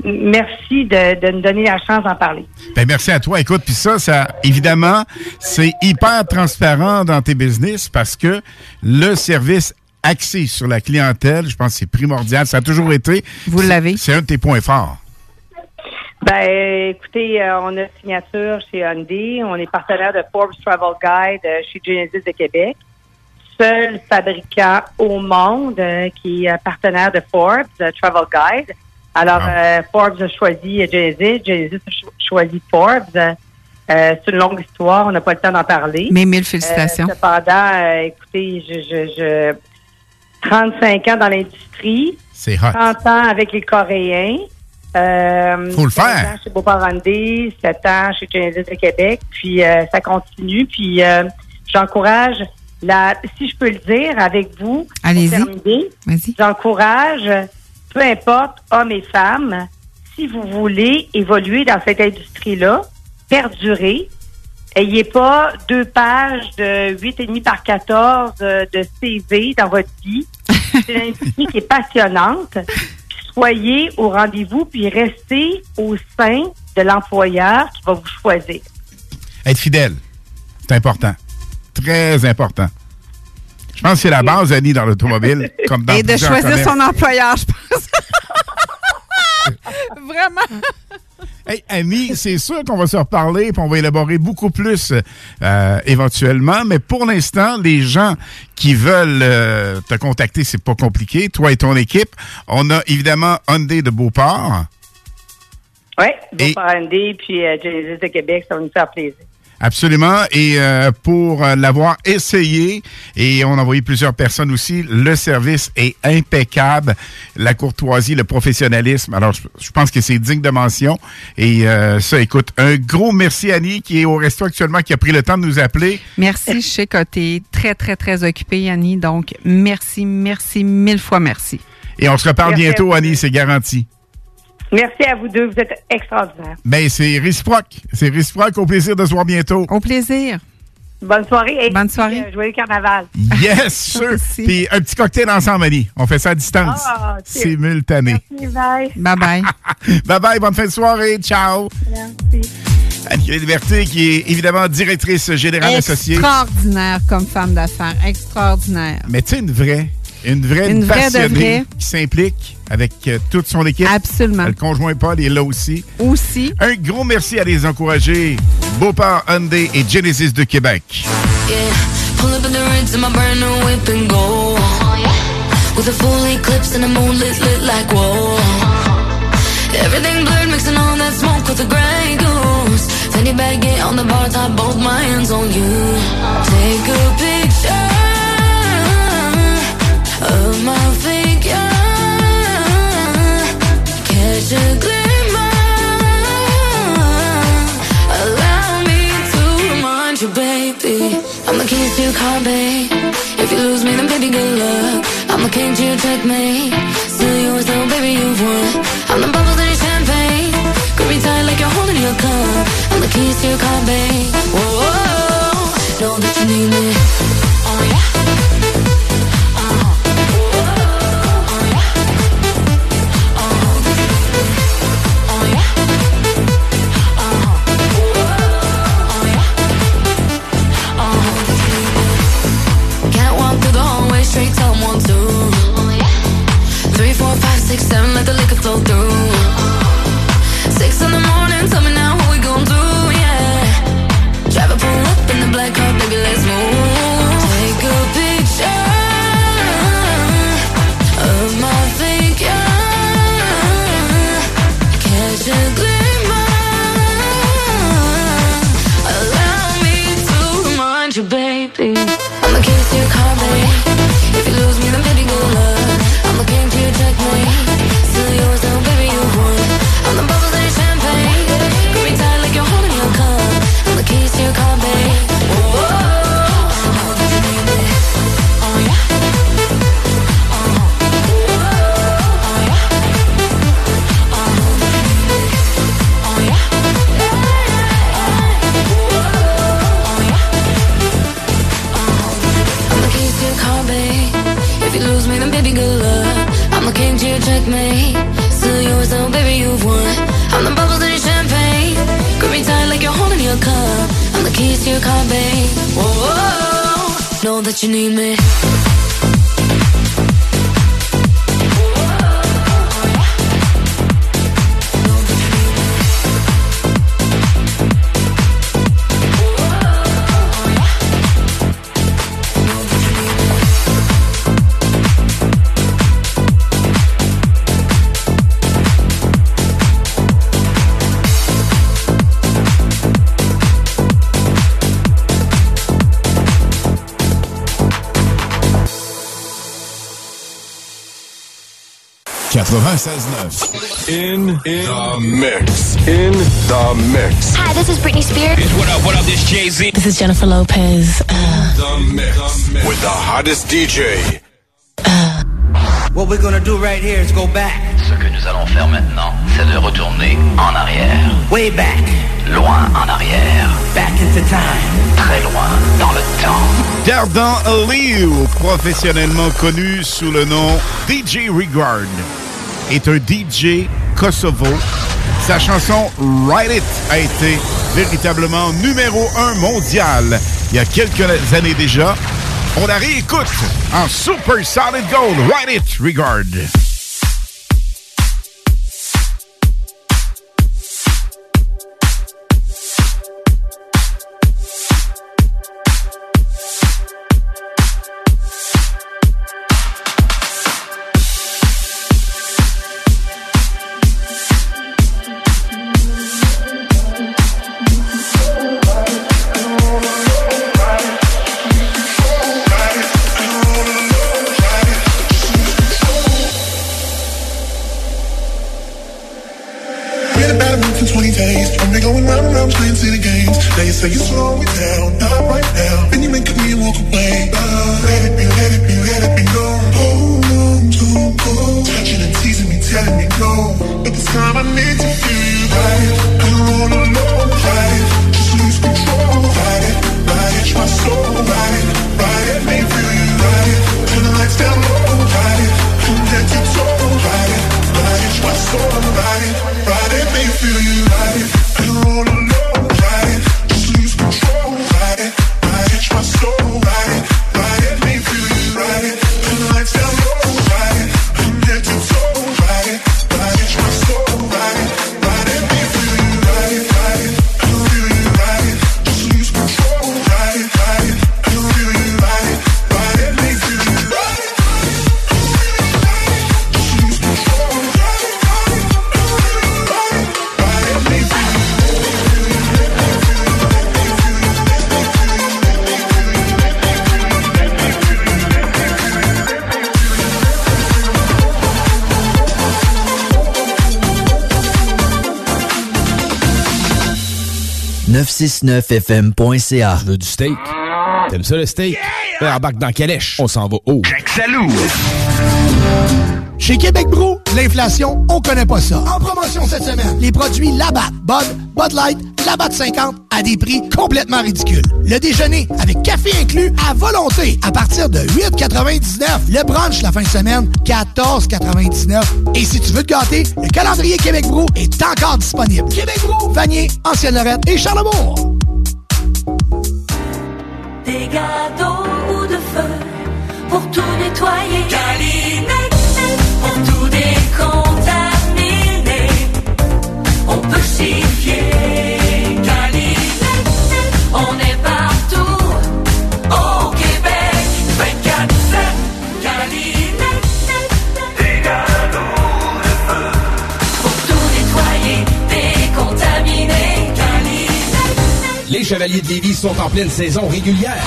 Speaker 31: merci de, de nous donner la chance d'en parler.
Speaker 8: Ben, merci à toi. Écoute, puis ça, ça, évidemment, c'est hyper transparent dans tes business parce que le service axé sur la clientèle, je pense que c'est primordial. Ça a toujours été.
Speaker 10: Vous l'avez.
Speaker 8: C'est un de tes points forts.
Speaker 31: Ben, écoutez, euh, on a une signature chez Hyundai. On est partenaire de Forbes Travel Guide euh, chez Genesis de Québec. Seul fabricant au monde euh, qui est partenaire de Forbes euh, Travel Guide. Alors, euh, Forbes a choisi euh, Genesis. Genesis a cho- choisi Forbes. Euh, c'est une longue histoire. On n'a pas le temps d'en parler.
Speaker 10: Mais mille félicitations.
Speaker 31: Euh, cependant, euh, écoutez, je, je, je 35 ans dans l'industrie.
Speaker 8: C'est hot.
Speaker 31: 30 ans avec les Coréens. Euh,
Speaker 8: Faut le
Speaker 31: 15
Speaker 8: faire.
Speaker 31: ans chez Beauparandé, 7 ans chez Genesis de Québec. Puis euh, ça continue. Puis euh, j'encourage, la, si je peux le dire avec vous,
Speaker 10: Allez-y.
Speaker 31: terminer, j'encourage, peu importe, hommes et femmes, si vous voulez évoluer dans cette industrie-là, perdurer, ayez pas deux pages de 8,5 par 14 euh, de CV dans votre vie. C'est une industrie qui est passionnante. Soyez au rendez-vous, puis restez au sein de l'employeur qui va vous choisir.
Speaker 8: Être fidèle, c'est important. Très important. Je pense que c'est la base, Annie, dans l'automobile. comme dans
Speaker 10: Et de choisir
Speaker 8: commerces.
Speaker 10: son employeur, je pense. Vraiment.
Speaker 8: Hey, Annie, c'est sûr qu'on va se reparler et on va élaborer beaucoup plus euh, éventuellement. Mais pour l'instant, les gens qui veulent euh, te contacter, c'est pas compliqué. Toi et ton équipe. On a évidemment Hyundai de Beauport.
Speaker 31: Oui, Beauport-ND, puis euh, Genesis de Québec, ça va nous faire plaisir.
Speaker 8: Absolument. Et euh, pour euh, l'avoir essayé, et on a envoyé plusieurs personnes aussi, le service est impeccable. La courtoisie, le professionnalisme. Alors, je, je pense que c'est digne de mention. Et euh, ça, écoute, un gros merci Annie qui est au resto actuellement, qui a pris le temps de nous appeler.
Speaker 10: Merci. Je sais que tu es très, très, très occupée, Annie. Donc, merci, merci, mille fois merci.
Speaker 8: Et on se reparle
Speaker 31: Merci
Speaker 8: bientôt. Annie, c'est garanti.
Speaker 31: Merci à vous deux, vous êtes extraordinaires.
Speaker 8: Ben, c'est réciproque. C'est réciproque. Au plaisir de se voir bientôt.
Speaker 10: Au plaisir.
Speaker 31: Bonne soirée. Et
Speaker 10: Bonne soirée.
Speaker 31: euh, joyeux carnaval.
Speaker 8: Yes, sûr. Puis un petit cocktail ensemble, Annie. On fait ça à distance.
Speaker 31: Ah.
Speaker 8: Simultané.
Speaker 31: Bye.
Speaker 10: Bye bye.
Speaker 8: bye bye, bonne fin de soirée. Ciao.
Speaker 31: Merci.
Speaker 8: Annie Liberté, qui est évidemment directrice générale associée.
Speaker 10: Extraordinaire comme femme d'affaires. Extraordinaire.
Speaker 8: Mais tu sais, une vraie. Une vraie,
Speaker 10: Une vraie de vraie.
Speaker 8: qui s'implique avec euh, toute son équipe.
Speaker 10: Absolument.
Speaker 8: Le conjoint Paul est là aussi.
Speaker 10: Aussi.
Speaker 8: Un gros merci à les encourager. Beauport Hyundai et Genesis de Québec.
Speaker 5: Everything blurred, mixing all that smoke with the gray goose. Fanny on the bar top, both my hands on you. Take a picture I'm the keys to your car, babe. If you lose me, then baby, good luck. I'm the king to your checkmate. Still yours, though, baby, you've won. I'm the bubbles in your champagne. Grip me tight like you're holding your cup. I'm the keys to your car, babe. Whoa, whoa, whoa. know that you need me. Holding. I'm the keys to your car, babe. Whoa, know that you need me.
Speaker 8: In,
Speaker 4: in the mix. In the mix.
Speaker 32: Hi, this is Britney Spears.
Speaker 4: What up, what up, this Jay-Z.
Speaker 32: This is Jennifer Lopez. Uh,
Speaker 4: The mix. With the hottest DJ.
Speaker 33: What we're gonna do right here is go back.
Speaker 17: Ce que nous allons faire maintenant, c'est de retourner en arrière.
Speaker 33: Way back.
Speaker 17: Loin en arrière.
Speaker 33: Back into time.
Speaker 17: Très loin dans le temps.
Speaker 34: Dardan Liu, professionnellement connu sous le nom DJ Regard, est un DJ Kosovo. Sa chanson Ride It a été véritablement numéro un mondial il y a quelques années déjà. On la réécoute en Super Solid Gold. Ride It Regard.
Speaker 35: 969fm.ca.
Speaker 20: Je veux du steak. T'aimes ça le steak? Yeah! Ben, embarque dans Calèche. On s'en va haut.
Speaker 21: Salou. Chez Québec Brou, l'inflation, on connaît pas ça. En promotion cette semaine, les produits Labatt, Bud, Bud Light, Labatt 50 à des prix complètement ridicules. Le déjeuner avec café inclus à volonté à partir de 8,99. Le brunch la fin de semaine, 14,99. Et si tu veux te gâter, le calendrier Québec Brou est encore disponible. Québec Brou, Vanier, Ancienne-Lorette et Charlebourg.
Speaker 36: Des gâteaux ou de feu pour tout nettoyer.
Speaker 20: Chevaliers de Lévis sont en pleine saison régulière.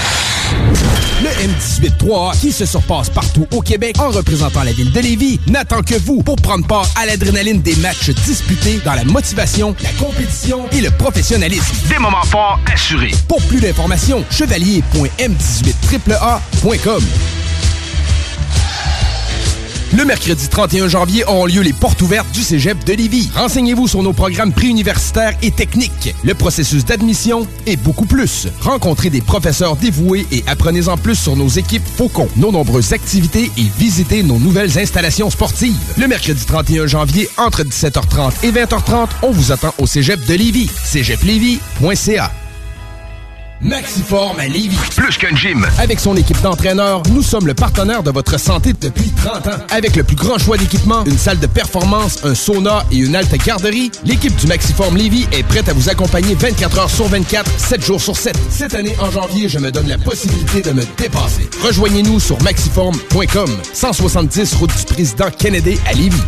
Speaker 20: Le M18-3A, qui se surpasse partout au Québec en représentant la ville de Lévis, n'attend que vous pour prendre part à l'adrénaline des matchs disputés dans la motivation, la compétition et le professionnalisme. Des moments forts assurés. Pour plus d'informations, chevalier.m18AAA.com. Le mercredi 31 janvier auront lieu les portes ouvertes du Cégep de Lévis. Renseignez-vous sur nos programmes préuniversitaires et techniques, le processus d'admission et beaucoup plus. Rencontrez des professeurs dévoués et apprenez-en plus sur nos équipes Faucon, nos nombreuses activités et visitez nos nouvelles installations sportives. Le mercredi 31 janvier, entre 17h30 et 20h30, on vous attend au Cégep de Lévis. cégeplévis.ca Maxiform à Lévis. Plus qu'un gym. Avec son équipe d'entraîneurs, nous sommes le partenaire de votre santé depuis 30 ans. Avec le plus grand choix d'équipements, une salle de performance, un sauna et une halte garderie, l'équipe du Maxiform Lévis est prête à vous accompagner 24 heures sur 24, 7 jours sur 7. Cette année, en janvier, je me donne la possibilité de me dépasser. Rejoignez-nous sur maxiform.com, 170 route du président Kennedy à Lévis.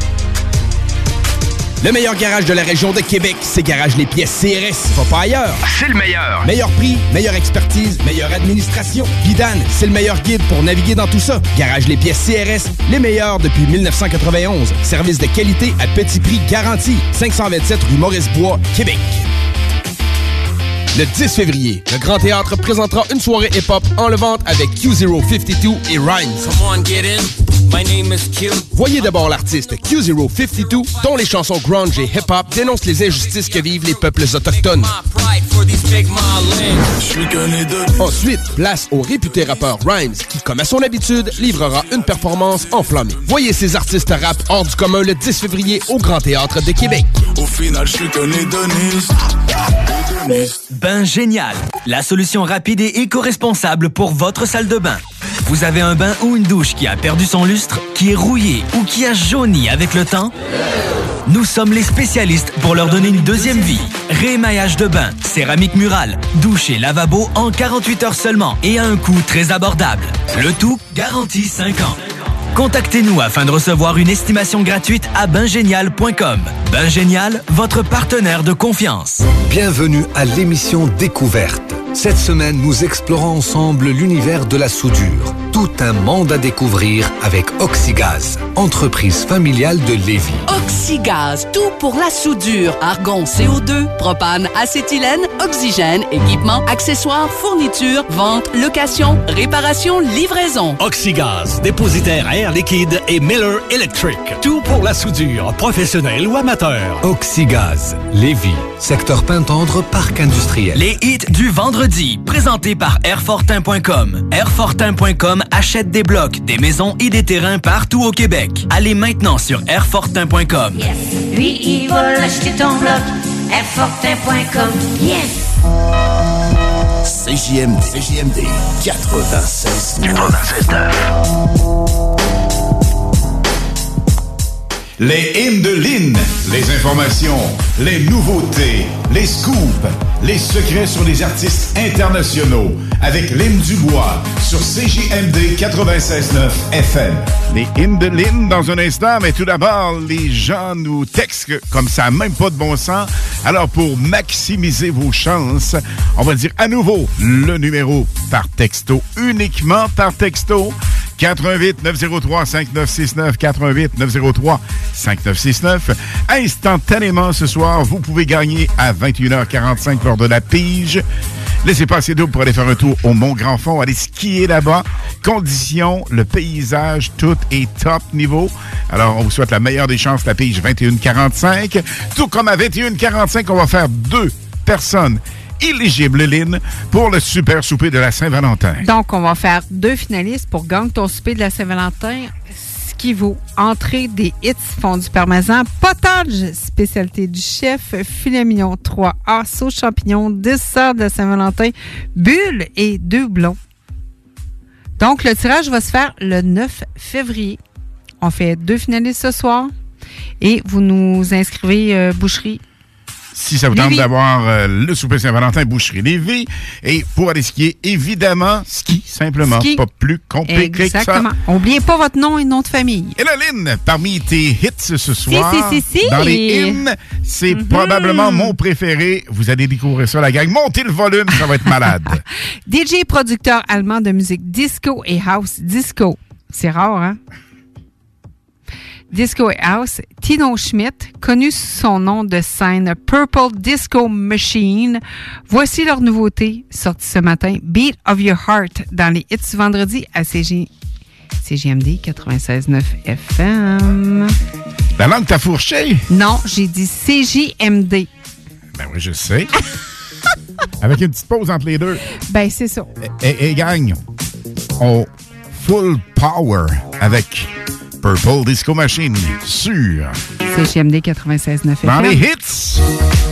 Speaker 20: Le meilleur garage de la région de Québec, c'est Garage Les Pièces CRS. Va pas ailleurs. C'est le meilleur. Meilleur prix, meilleure expertise, meilleure administration. Vidane, c'est le meilleur guide pour naviguer dans tout ça. Garage Les Pièces CRS, les meilleurs depuis 1991. Service de qualité à petit prix garanti. 527 rue Maurice-Bois, Québec. Le 10 février, le Grand Théâtre présentera une soirée hip-hop en levante avec Q052 et Rhymes.
Speaker 37: Come on, get in. My name is Q.
Speaker 20: Voyez d'abord l'artiste Q052, dont les chansons grunge et hip-hop dénoncent les injustices que vivent les peuples autochtones. Ensuite, place au réputé rappeur Rhymes, qui, comme à son habitude, livrera une performance enflammée. Voyez ces artistes rap hors du commun le 10 février au Grand Théâtre de Québec.
Speaker 23: Au final, je suis qu'un hédoniste.
Speaker 2: Bain Génial, la solution rapide et éco-responsable pour votre salle de bain. Vous avez un bain ou une douche qui a perdu son lustre, qui est rouillé ou qui a jauni avec le temps? Nous sommes les spécialistes pour leur donner une deuxième vie. Rémaillage de bain, céramique murale, douche et lavabo en 48 heures seulement et à un coût très abordable. Le tout garantie 5 ans. Contactez-nous afin de recevoir une estimation gratuite à bingénial.com. Bingénial, votre partenaire de confiance.
Speaker 38: Bienvenue à l'émission Découverte. Cette semaine, nous explorons ensemble l'univers de la soudure. Tout un monde à découvrir avec Oxygaz, entreprise familiale de Lévis.
Speaker 39: Oxygaz, tout pour la soudure. Argon, CO2, propane, acétylène, oxygène, équipement, accessoires, fournitures, vente, location, réparation, livraison.
Speaker 24: Oxygaz, dépositaire air liquide et Miller Electric. Tout pour la soudure, professionnelle ou amateur.
Speaker 38: Oxygaz, Lévis, secteur Pintendre, parc industriel.
Speaker 2: Les hits du vendredi, présentés par Airfortin.com. Airfortin.com achète des blocs, des maisons et des terrains partout au Québec. Allez maintenant sur Airfortin.com.
Speaker 29: Lui, il va acheter ton bloc. Airfortin.com. Yes!
Speaker 40: CJMD, CJMD 96
Speaker 8: Les hymnes de Lynn, les informations, les nouveautés, les scoops, les secrets sur les artistes internationaux avec Lynn Dubois sur CJMD 96.9 FM. Les hymnes de Lynn dans un instant, mais tout d'abord, les gens nous textent comme ça, même pas de bon sens. Alors pour maximiser vos chances, on va dire à nouveau le numéro par texto, uniquement par texto. 88 903 5969 88 903 5969. Instantanément ce soir, vous pouvez gagner à 21h45 lors de la pige. Laissez passer double pour aller faire un tour au Mont Grand Fond, aller skier là-bas. Conditions, le paysage, tout est top niveau. Alors, on vous souhaite la meilleure des chances, la pige 2145. Tout comme à 2145, on va faire deux personnes éligibles, Lynn, pour le super souper de la Saint-Valentin.
Speaker 10: Donc, on va faire deux finalistes pour gagner ton souper de la Saint-Valentin. Ce qui vaut entrée des hits fondus parmesan, potage, spécialité du chef, filet mignon 3A, sauce champignon, dessert de la Saint-Valentin, bulle et deux blonds. Donc, le tirage va se faire le 9 février. On fait deux finalistes ce soir et vous nous inscrivez euh, boucherie
Speaker 8: si ça vous tente d'avoir euh, le souper Saint-Valentin Boucherie Lévis. Et pour aller skier, évidemment, ski, simplement.
Speaker 10: Ski.
Speaker 8: Pas plus compliqué que ça.
Speaker 10: Exactement. N'oubliez pas votre nom et nom de famille.
Speaker 8: Lynn, parmi tes hits ce soir,
Speaker 10: si, si, si.
Speaker 8: dans les hymnes, c'est
Speaker 10: Mhm.
Speaker 8: probablement mon préféré. Vous allez découvrir ça, la gang. Montez le volume, ça va être malade.
Speaker 10: DJ producteur allemand de musique disco et house disco. C'est rare, hein? Disco et House, Tino Schmidt, connu sous son nom de scène Purple Disco Machine. Voici leur nouveauté, sortie ce matin, Beat of Your Heart, dans les hits du vendredi à CJ, CGMD 96.9 FM.
Speaker 19: La langue t'a fourché?
Speaker 10: Non, j'ai dit CJMD.
Speaker 19: Ben oui, je sais. Avec une petite pause entre les deux.
Speaker 10: Ben, c'est ça.
Speaker 19: Et, et gang, on full power avec Purple Disco Machine sur
Speaker 10: CGMD 96.9 FM.
Speaker 19: dans les hits.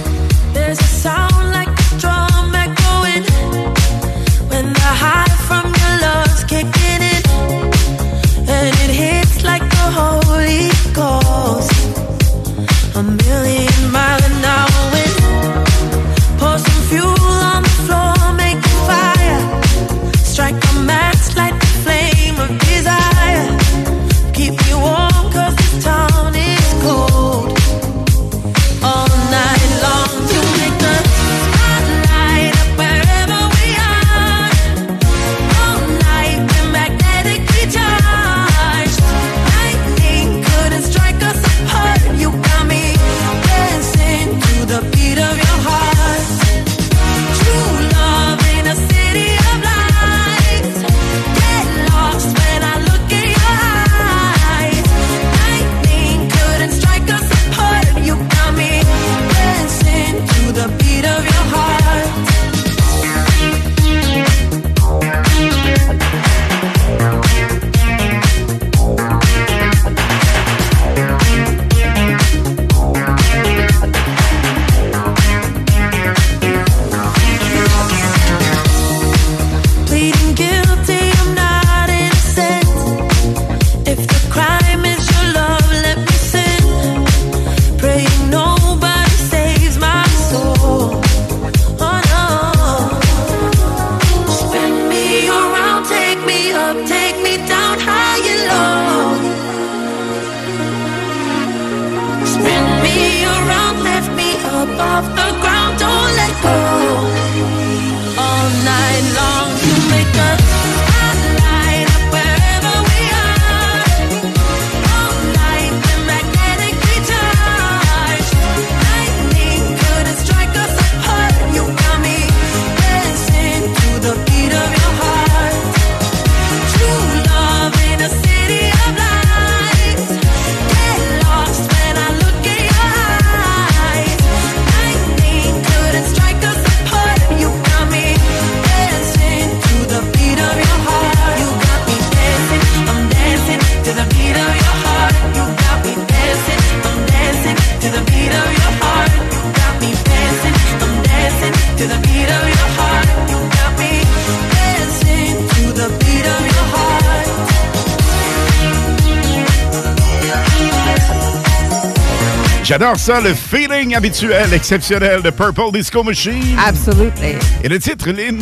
Speaker 19: J'adore ça, le feeling habituel, exceptionnel de Purple Disco Machine.
Speaker 10: Absolutely.
Speaker 19: Et le titre, Lynn,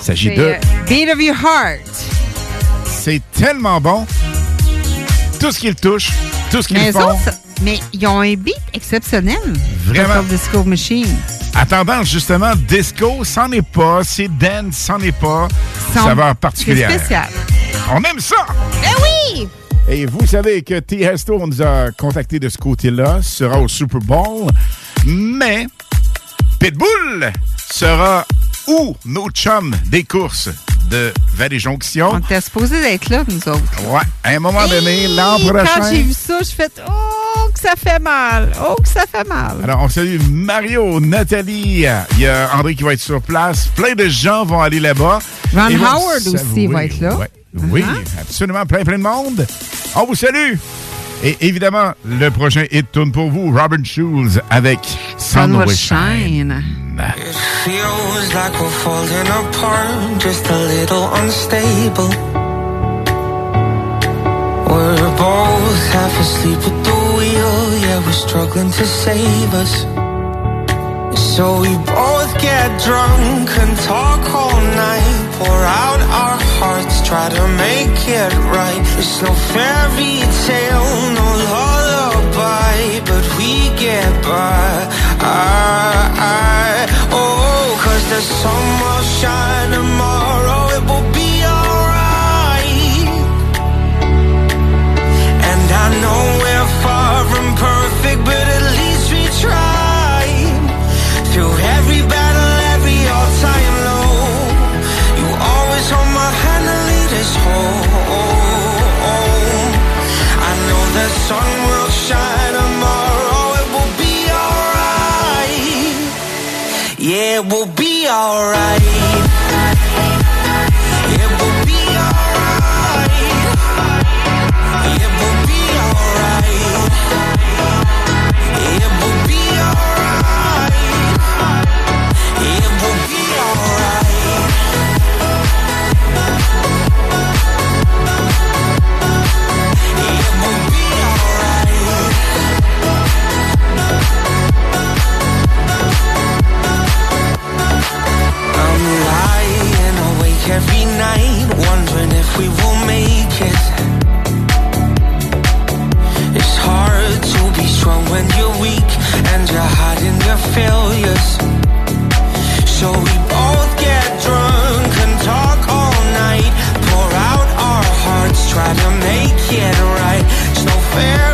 Speaker 19: il s'agit de...
Speaker 10: euh, Beat of your heart.
Speaker 19: C'est tellement bon. Tout ce qu'ils touchent, tout ce qu'ils font.
Speaker 10: autres, mais ils ont un beat exceptionnel.
Speaker 19: Vraiment.
Speaker 10: Purple Disco Machine.
Speaker 19: À tendance, justement, disco, c'en est pas. C'est dance, c'en est pas.
Speaker 10: Son-
Speaker 19: Saveur particulière.
Speaker 10: C'est spécial.
Speaker 19: On aime ça! Et vous savez que Tiesto, on nous a contacté de ce côté-là, sera au Super Bowl. Mais Pitbull sera où nos chums des courses de Valley Jonction?
Speaker 10: On était supposé d'être là, nous autres.
Speaker 19: Ouais, à un moment donné, l'an prochain.
Speaker 10: Quand j'ai vu ça, je fais Oh, que ça fait mal. Oh, que ça fait mal.
Speaker 19: Alors, on salue Mario, Nathalie. Il y a André qui va être sur place. Plein de gens vont aller là-bas.
Speaker 10: Ron Howard aussi va être là.
Speaker 19: Ouais. Oui,
Speaker 10: Uh-huh.
Speaker 19: absolument. Plein, plein de monde. On vous salue. Et évidemment, le prochain hit tourne pour vous, Robin Schulz avec Sun, Will Shine.
Speaker 11: Feels like we're falling apart, just a little unstable. We're both half asleep at the wheel, yeah, we're struggling to save us. So we both get drunk and talk all night, pour out our hearts, try to make it right. It's no fairy tale, no lullaby, but we get by. I, I, oh, cause the sun will shine tomorrow, it will be alright. And I know sun will shine tomorrow. It will be alright. Yeah, it will be alright. Every night, wondering if we will make it. It's hard to be strong when you're weak and you're hiding your failures. So we both get drunk and talk all night, pour out our hearts, try to make it right. It's no fairy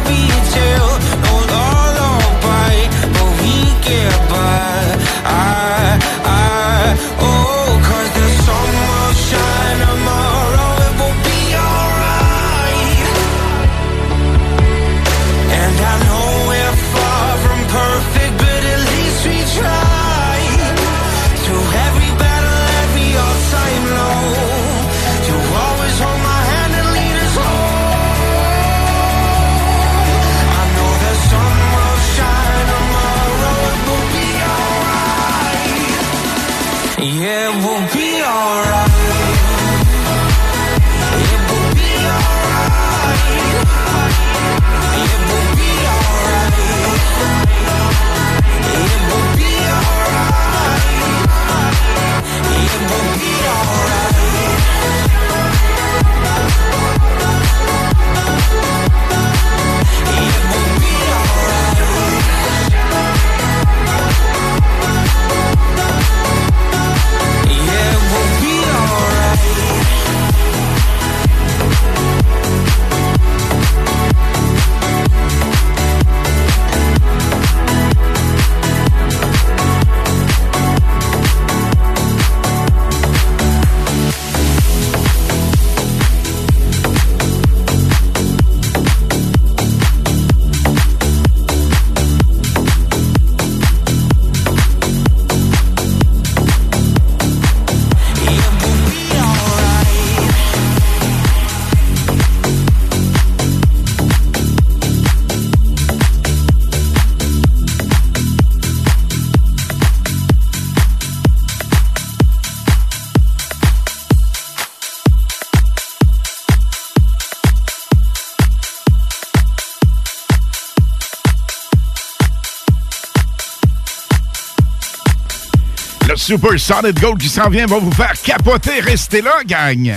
Speaker 8: Super Solid Gold qui s'en vient va vous faire capoter. Restez là, gang.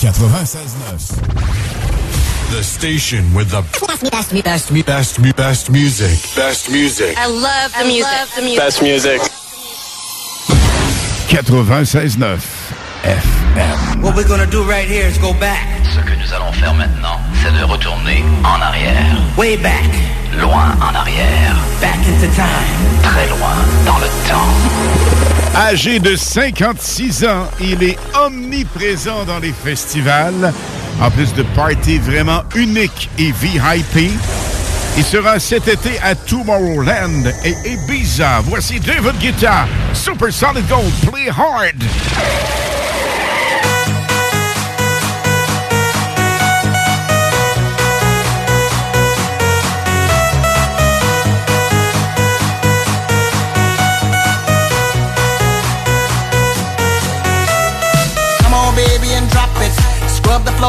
Speaker 4: 96.9. The station with the best, best, best, best, best, best music. Best music.
Speaker 30: I love the music.
Speaker 4: Best music.
Speaker 8: 96.9 FM.
Speaker 33: What we're gonna do right here is go back.
Speaker 17: Ce que nous allons faire maintenant, c'est de retourner en arrière.
Speaker 33: Way back.
Speaker 17: Loin en arrière.
Speaker 33: Back into time.
Speaker 17: Très loin dans le temps.
Speaker 8: Âgé de 56 ans, il est omniprésent dans les festivals. En plus de parties vraiment uniques et VIP. Il sera cet été à Tomorrowland et Ibiza. Voici David Guetta, Super Solid Gold, Play Hard.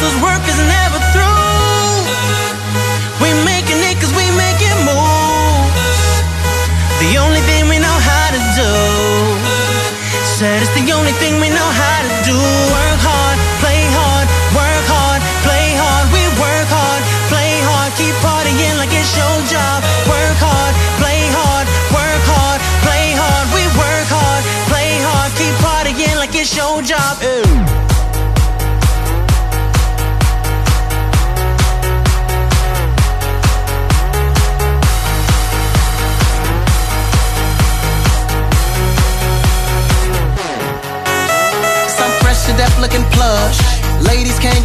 Speaker 11: Hustlers' work is never through. We making it cause we making moves. The only thing we know how to do. Said it's the only thing we know how to do.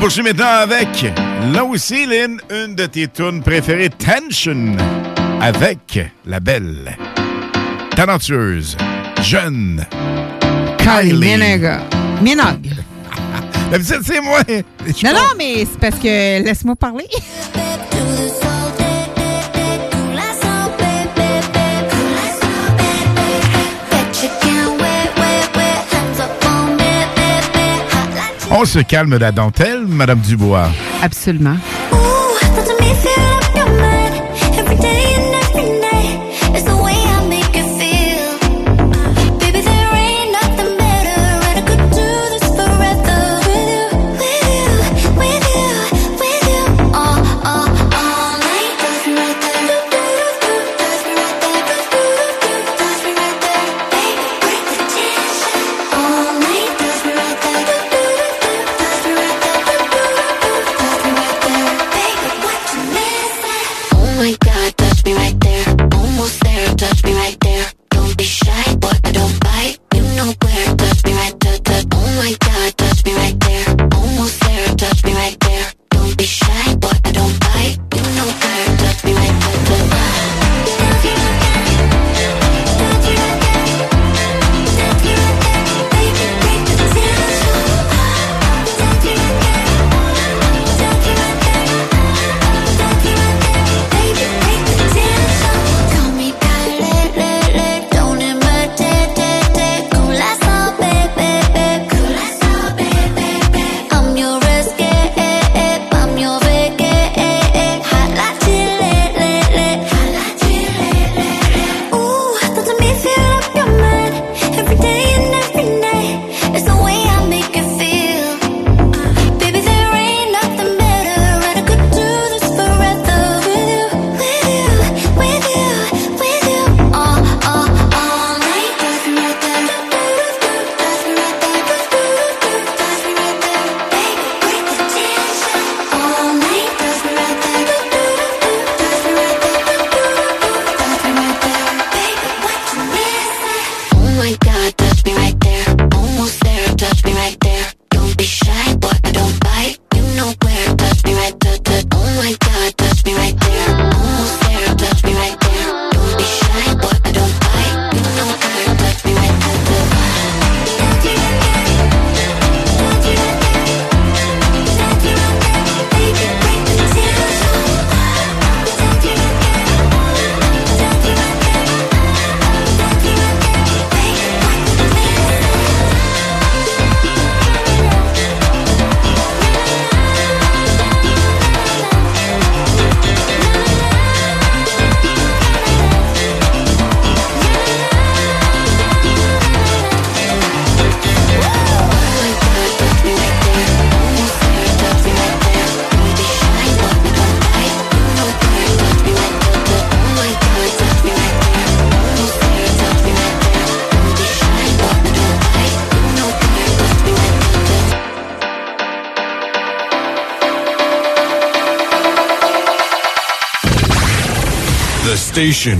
Speaker 8: Poursuit maintenant avec là aussi, Lynn, une de tes tunes préférées, Tension, avec la belle, talentueuse, jeune,
Speaker 29: Kylie. Minogue.
Speaker 8: D'habitude, c'est moi.
Speaker 29: Non, non, mais c'est parce que laisse-moi parler.
Speaker 8: On se calme la dentelle, Madame Dubois.
Speaker 29: Absolument.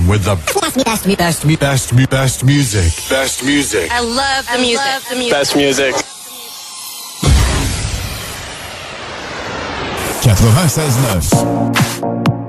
Speaker 4: with the best, me, best, me, best, me, best, me, best music. Best music.
Speaker 30: I love the, I. Love the music.
Speaker 4: Best music.
Speaker 41: 96.9.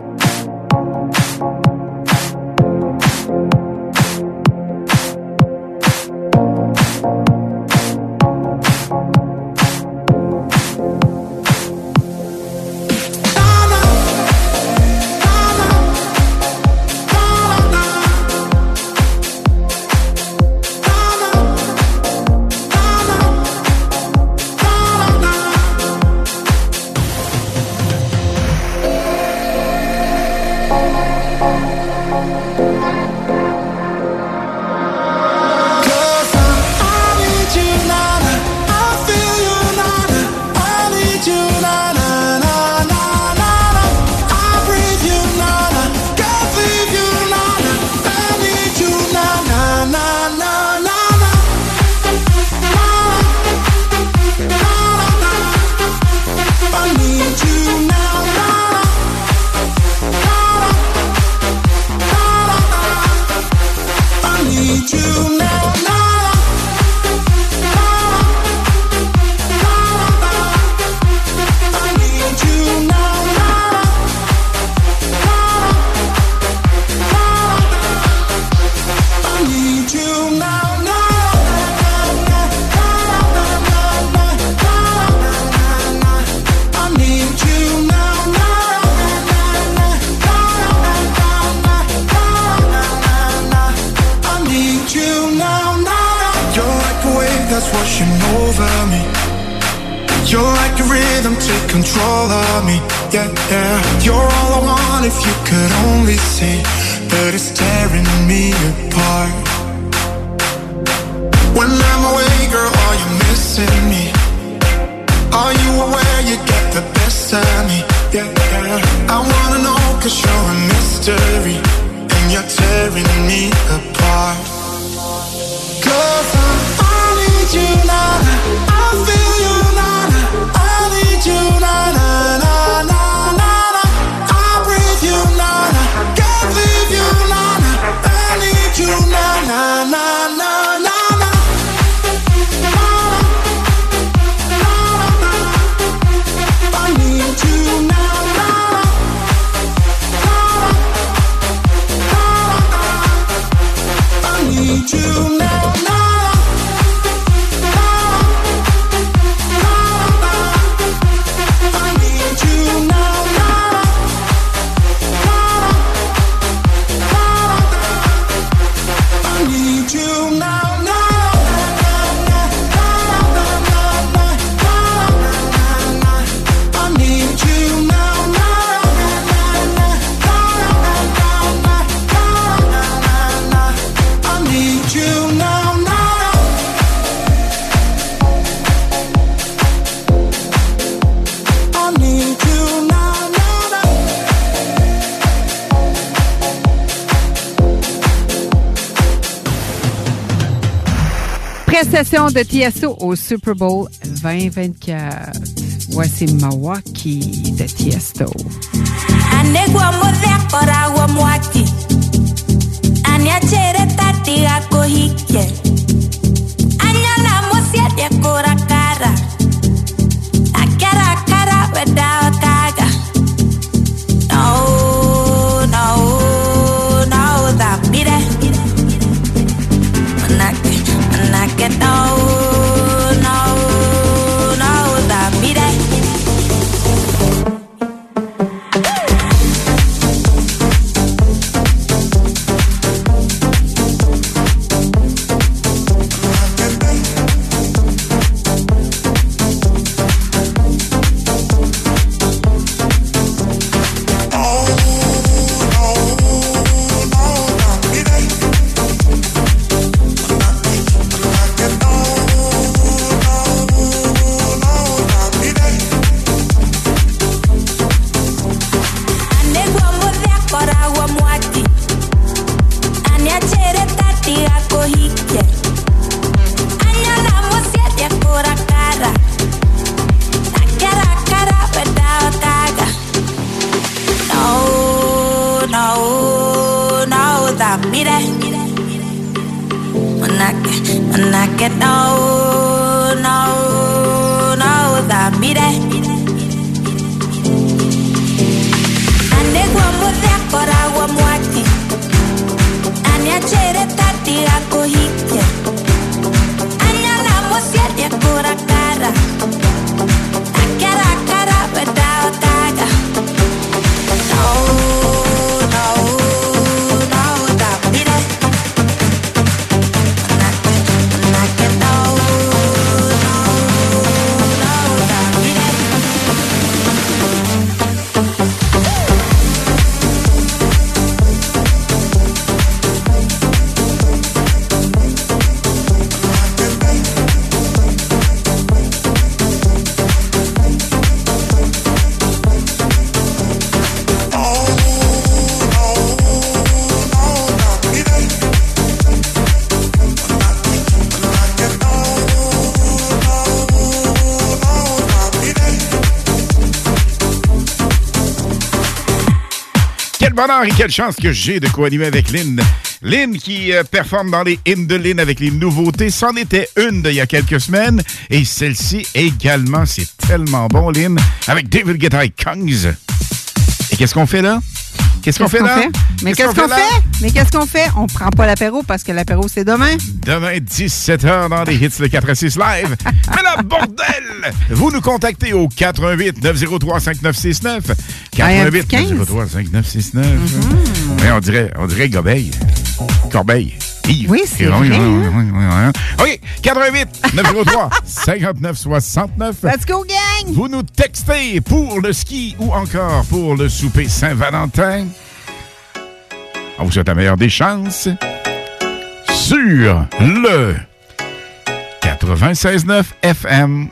Speaker 42: performance de Tiesto au Super Bowl 2024. Voici Milwaukee de Tiesto.
Speaker 8: anyacheretatigakohikie Et quelle chance que j'ai de co-animer avec Lynn. Lynn qui euh, performe dans les hymnes de Lynn avec les nouveautés. C'en était une d'il y a quelques semaines. Et celle-ci également, c'est tellement bon, Lynn, avec David Guetta et Kongs. Et qu'est-ce qu'on fait là? Qu'est-ce qu'on fait là?
Speaker 10: Mais qu'est-ce qu'on
Speaker 8: là?
Speaker 10: fait? Mais qu'est-ce qu'on fait? On prend pas l'apéro parce que l'apéro, c'est demain.
Speaker 8: Demain, 17h dans les hits le 4 à 6 live. Mais la bordel! Vous nous contactez au 88 903 5969. 88
Speaker 10: 15.
Speaker 8: 903 5969. Ouais, on dirait, on dirait Gobeil. Corbeil. Yves.
Speaker 10: Oui, c'est vrai,
Speaker 8: oui,
Speaker 10: hein?
Speaker 8: oui, oui, oui. OK, 88 903 5969.
Speaker 10: Let's go, gang!
Speaker 8: Vous nous textez pour le ski ou encore pour le souper Saint-Valentin. On vous souhaite la meilleure des chances sur le 96.9 FM.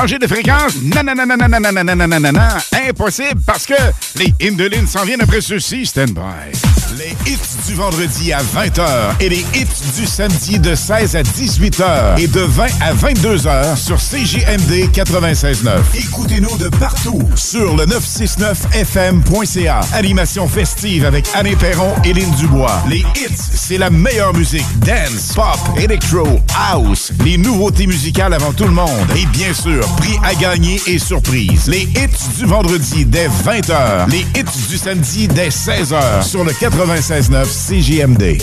Speaker 8: Changer de fréquence? Non, non, non, non, non. Impossible parce que les Indolines s'en viennent après ceci. Stand by. Les hits du vendredi à 20h et les hits du samedi de 16 à 18h et de 20 à 22h sur CJMD 96.9. Écoutez-nous de partout sur le 969fm.ca. Animation festive avec Anne Perron et Lynn Dubois. Les hits, c'est la meilleure musique. Dance, pop, electro, house. Les nouveautés musicales avant tout le monde. Et bien sûr, prix à gagner et surprise. Les hits du vendredi dès 20h. Les hits du samedi dès 16h sur le 96.9 CJMD.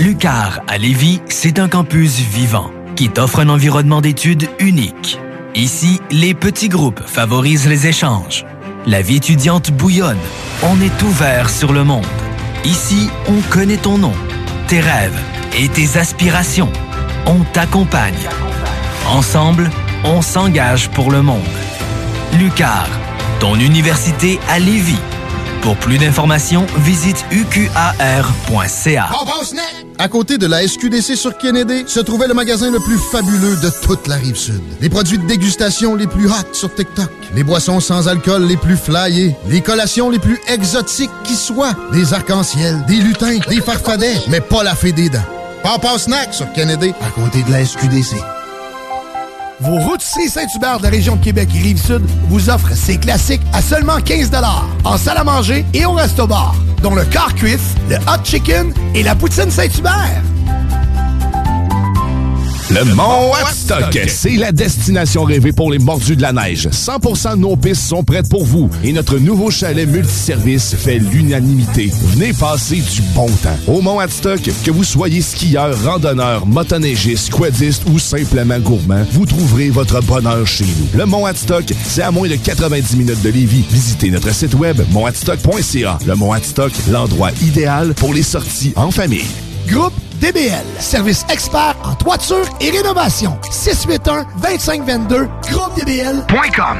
Speaker 2: Lucar à Lévis, c'est un campus vivant qui t'offre un environnement d'études unique. Ici, les petits groupes favorisent les échanges. La vie étudiante bouillonne. On est ouvert sur le monde. Ici, on connaît ton nom, tes rêves et tes aspirations. On t'accompagne. Ensemble, on s'engage pour le monde. Lucar, ton université à Lévis. Pour plus d'informations, visite uqar.ca.
Speaker 41: À côté de la SQDC sur Kennedy, se trouvait le magasin le plus fabuleux de toute la rive sud. Les produits de dégustation les plus hot sur TikTok, les boissons sans alcool les plus flyées, les collations les plus exotiques qui soient, des arcs-en-ciel, des lutins, des farfadets, mais pas la fée des dents. Papa Snack sur Kennedy, à côté de la SQDC.
Speaker 21: Vos routiers Saint-Hubert de la région de Québec et Rive-Sud vous offrent ces classiques à seulement 15 en salle à manger et au resto-bar, dont le car cuisse, le hot chicken et la poutine Saint-Hubert.
Speaker 20: Le Mont Watstock, c'est la destination rêvée pour les mordus de la neige. 100% de nos pistes sont prêtes pour vous et notre nouveau chalet multiservice fait l'unanimité. Venez passer du bon temps. Au Mont Watstock, que vous soyez skieur, randonneur, motoneigiste, quadiste ou simplement gourmand, vous trouverez votre bonheur chez nous. Le Mont Watstock, c'est à moins de 90 minutes de Lévis. Visitez notre site web montwatstock.ca. Le Mont Watstock, l'endroit idéal pour les sorties en famille.
Speaker 21: Groupe DBL, service expert toiture et rénovation. 681-2522, groupedbl.com.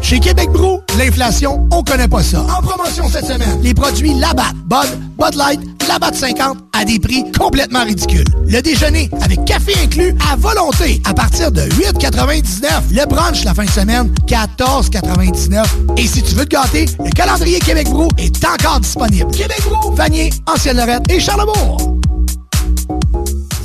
Speaker 21: Chez Québec Brou, l'inflation, on connaît pas ça. En promotion cette semaine, les produits Labatt, Bud, Bud Light, Labatt 50 à des prix complètement ridicules. Le déjeuner avec café inclus à volonté à partir de 8,99. Le brunch la fin de semaine, 14,99. Et si tu veux te gâter, le calendrier Québec Brou est encore disponible. Québec Brou, Vanier, Ancienne-Lorette et Charlebourg.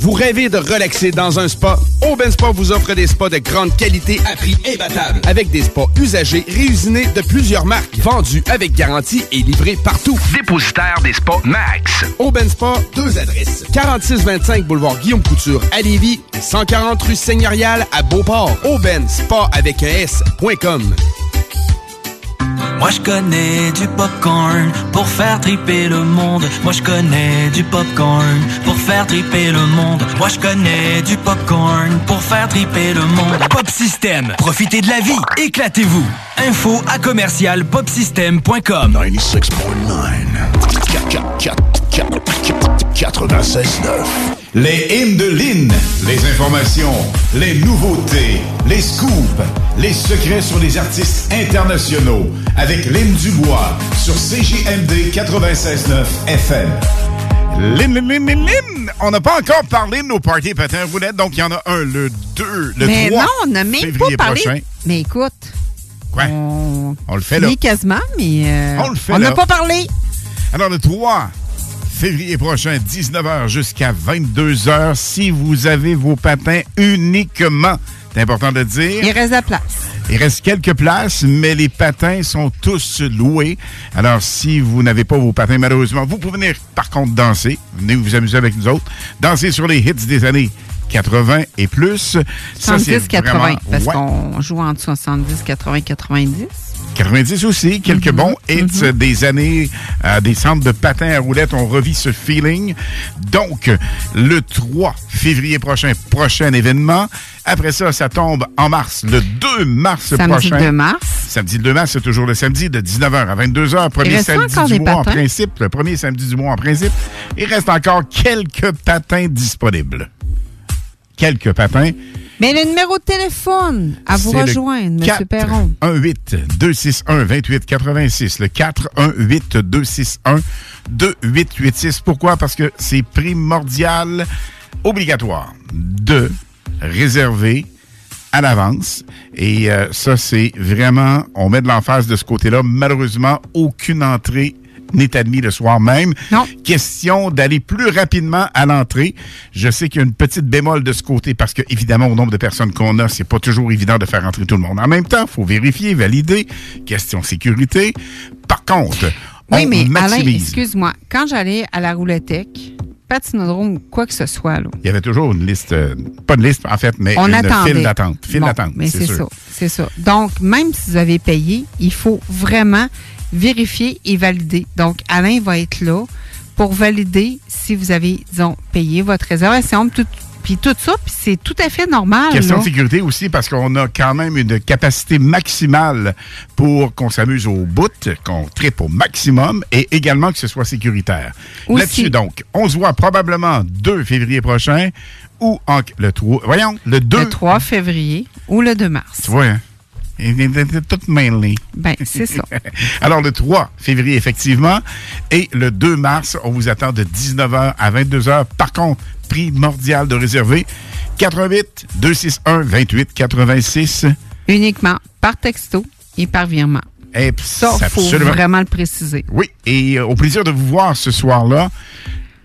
Speaker 20: Vous rêvez de relaxer dans un spa? Aubin Spa vous offre des spas de grande qualité à prix imbattable. Avec des spas usagés réusinés de plusieurs marques, vendus avec garantie et livrés partout. Dépositaire des spas Max. Aubin Spa, deux adresses. 4625 boulevard Guillaume Couture à Lévis, 140 rue Seigneurial à Beauport. Aubin Spa avec un S.com.
Speaker 5: Moi je connais du popcorn pour faire triper le monde. Moi je connais du popcorn pour faire triper le monde. Moi je connais du popcorn pour faire triper le monde.
Speaker 2: Pop System, profitez de la vie, éclatez-vous. Info à commercial popsystem.com.
Speaker 8: 96.9. Les hymnes de Lynn, les informations, les nouveautés, les scoops, les secrets sur les artistes internationaux avec Lynn Dubois sur CJMD 96.9 FM. Lynn, Lynn, Lynn! On n'a pas encore parlé de nos parties patins roulettes, donc il y en a un le 2, le
Speaker 10: Mais
Speaker 8: 3
Speaker 10: non, on n'a même pas parlé.
Speaker 8: prochain.
Speaker 10: Mais écoute.
Speaker 8: Quoi?
Speaker 10: On,
Speaker 8: On le fait là.
Speaker 10: quasiment, mais euh,
Speaker 8: On le fait
Speaker 10: on n'a pas parlé.
Speaker 8: Alors, le 3 février prochain, 19h jusqu'à 22h, si vous avez vos patins uniquement. C'est important de dire.
Speaker 10: Il reste de la place.
Speaker 8: Il reste quelques places, mais les patins sont tous loués. Alors, si vous n'avez pas vos patins, malheureusement, vous pouvez venir, par contre, danser. Venez vous amuser avec nous autres. Danser sur les hits des années 80 et plus. Ça, c'est
Speaker 10: 70-80,
Speaker 8: vraiment-
Speaker 10: parce
Speaker 8: Ouais.
Speaker 10: qu'on joue entre 70, 80, 90.
Speaker 8: 90 aussi, quelques
Speaker 10: Mhm.
Speaker 8: bons hits des années, euh, des centres de patins à roulettes. On revit ce feeling. Donc, le 3 février prochain, prochain événement. Après ça, ça tombe en mars, le 2 mars
Speaker 10: Samedi
Speaker 8: prochain.
Speaker 10: 2 mars.
Speaker 8: Samedi 2 mars, c'est toujours le samedi de 19h à 22h. Premier samedi du mois en principe. Le premier samedi du mois en principe. Il reste encore quelques patins disponibles. Quelques patins.
Speaker 10: Mais le numéro de téléphone à vous rejoindre, M. Perron.
Speaker 8: 418-261-2886. Le 418-261-2886. Pourquoi? Parce que c'est primordial, obligatoire, de réserver à l'avance. Et euh, ça, c'est vraiment, on met de l'emphase de ce côté-là. Malheureusement, aucune entrée n'est admis le soir même.
Speaker 10: Non.
Speaker 8: Question d'aller plus rapidement à l'entrée. Je sais qu'il y a une petite bémol de ce côté parce que, évidemment, au nombre de personnes qu'on a, c'est pas toujours évident de faire entrer tout le monde en même temps. faut vérifier, valider. Question sécurité. Par contre,
Speaker 10: Oui,
Speaker 8: on
Speaker 10: mais
Speaker 8: maximise.
Speaker 10: excuse-moi, quand j'allais à la roulettech, patinodrome, quoi que ce soit, là,
Speaker 8: Il y avait toujours une liste, euh, pas de liste en fait, mais
Speaker 10: on
Speaker 8: une
Speaker 10: attendait.
Speaker 8: file d'attente. File
Speaker 10: Bon,
Speaker 8: d'attente,
Speaker 10: Mais c'est
Speaker 8: sûr.
Speaker 10: ça, c'est ça. Donc, même si vous avez payé, il faut vraiment vérifier et valider. Donc, Alain va être là pour valider si vous avez, disons, payé votre réservation, tout- puis tout ça, puis c'est tout à fait normal.
Speaker 8: Question
Speaker 10: là.
Speaker 8: de sécurité aussi parce qu'on a quand même une capacité maximale pour qu'on s'amuse au bout, qu'on tripe au maximum et également que ce soit sécuritaire. Là-dessus, donc, on se voit probablement 2 février prochain ou en, le 3, voyons, le 2.
Speaker 10: Le 3 février ou le 2 mars.
Speaker 8: Tu vois, hein? Tout mêlé.
Speaker 10: Ben, c'est ça.
Speaker 8: Alors, le 3 février, effectivement, et le 2 mars, on vous attend de 19h à 22h. Par contre, primordial de réserver 88 261 28 86.
Speaker 10: Uniquement par texto et par virement.
Speaker 8: Et
Speaker 10: Ça, il faut vraiment le préciser.
Speaker 8: Oui, et euh, au plaisir de vous voir ce soir-là.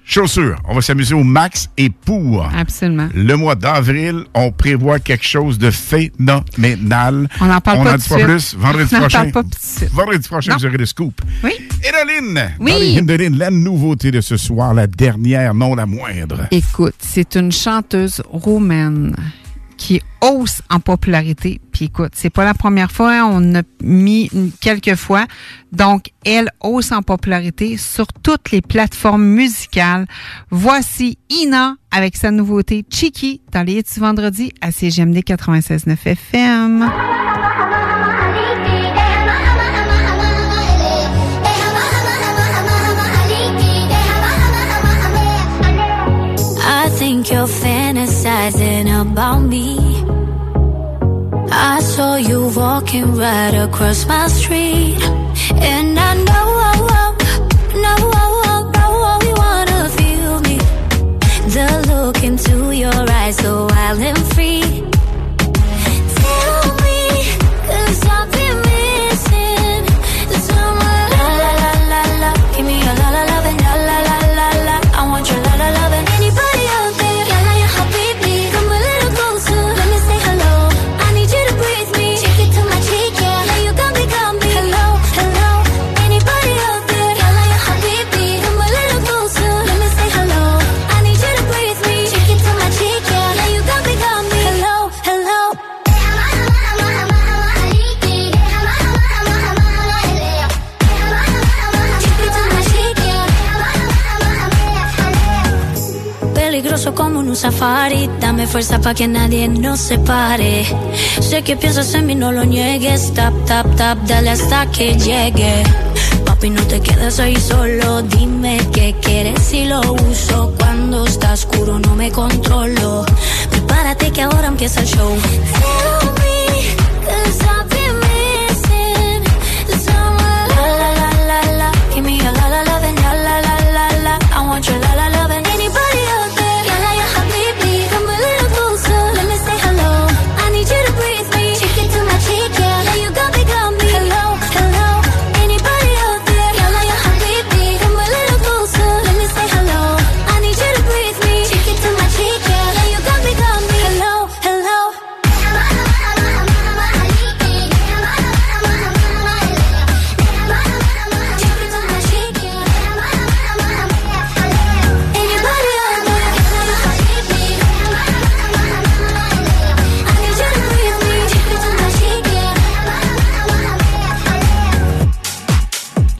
Speaker 8: Chaussures, on va s'amuser au max et pour
Speaker 10: Absolument.
Speaker 8: le mois d'avril, on prévoit quelque chose de phénoménal.
Speaker 10: On n'en parle
Speaker 8: on
Speaker 10: pas
Speaker 8: en
Speaker 10: tout
Speaker 8: dit pas plus. Vendredi
Speaker 10: On n'en
Speaker 8: prochain.
Speaker 10: parle pas.
Speaker 8: Vendredi prochain,
Speaker 10: Non.
Speaker 8: vous aurez le scoop.
Speaker 10: Oui.
Speaker 8: Héroline,
Speaker 10: Oui.
Speaker 8: Lynn, la nouveauté de ce soir, la dernière, non la moindre.
Speaker 10: Écoute, c'est une chanteuse roumaine qui hausse en popularité. Écoute, c'est pas la première fois, hein, on a mis quelques fois. Donc, elle hausse en popularité sur toutes les plateformes musicales. Voici Ina avec sa nouveauté Chiki dans les hits vendredi à CGMD 96.9 FM.
Speaker 43: I think you're fantasizing about me. Walking right across my street. And I know, oh, oh, know, oh, know you wanna feel me. The look into your eyes, so wild and free. Safari, dame fuerza para que nadie nos separe. Sé que piensas en mí, no lo niegues. Tap, tap, tap, dale hasta que llegue. Papi, no te quedes ahí solo. Dime qué quieres y lo uso. Cuando está oscuro, no me controlo. Prepárate que ahora empieza el show.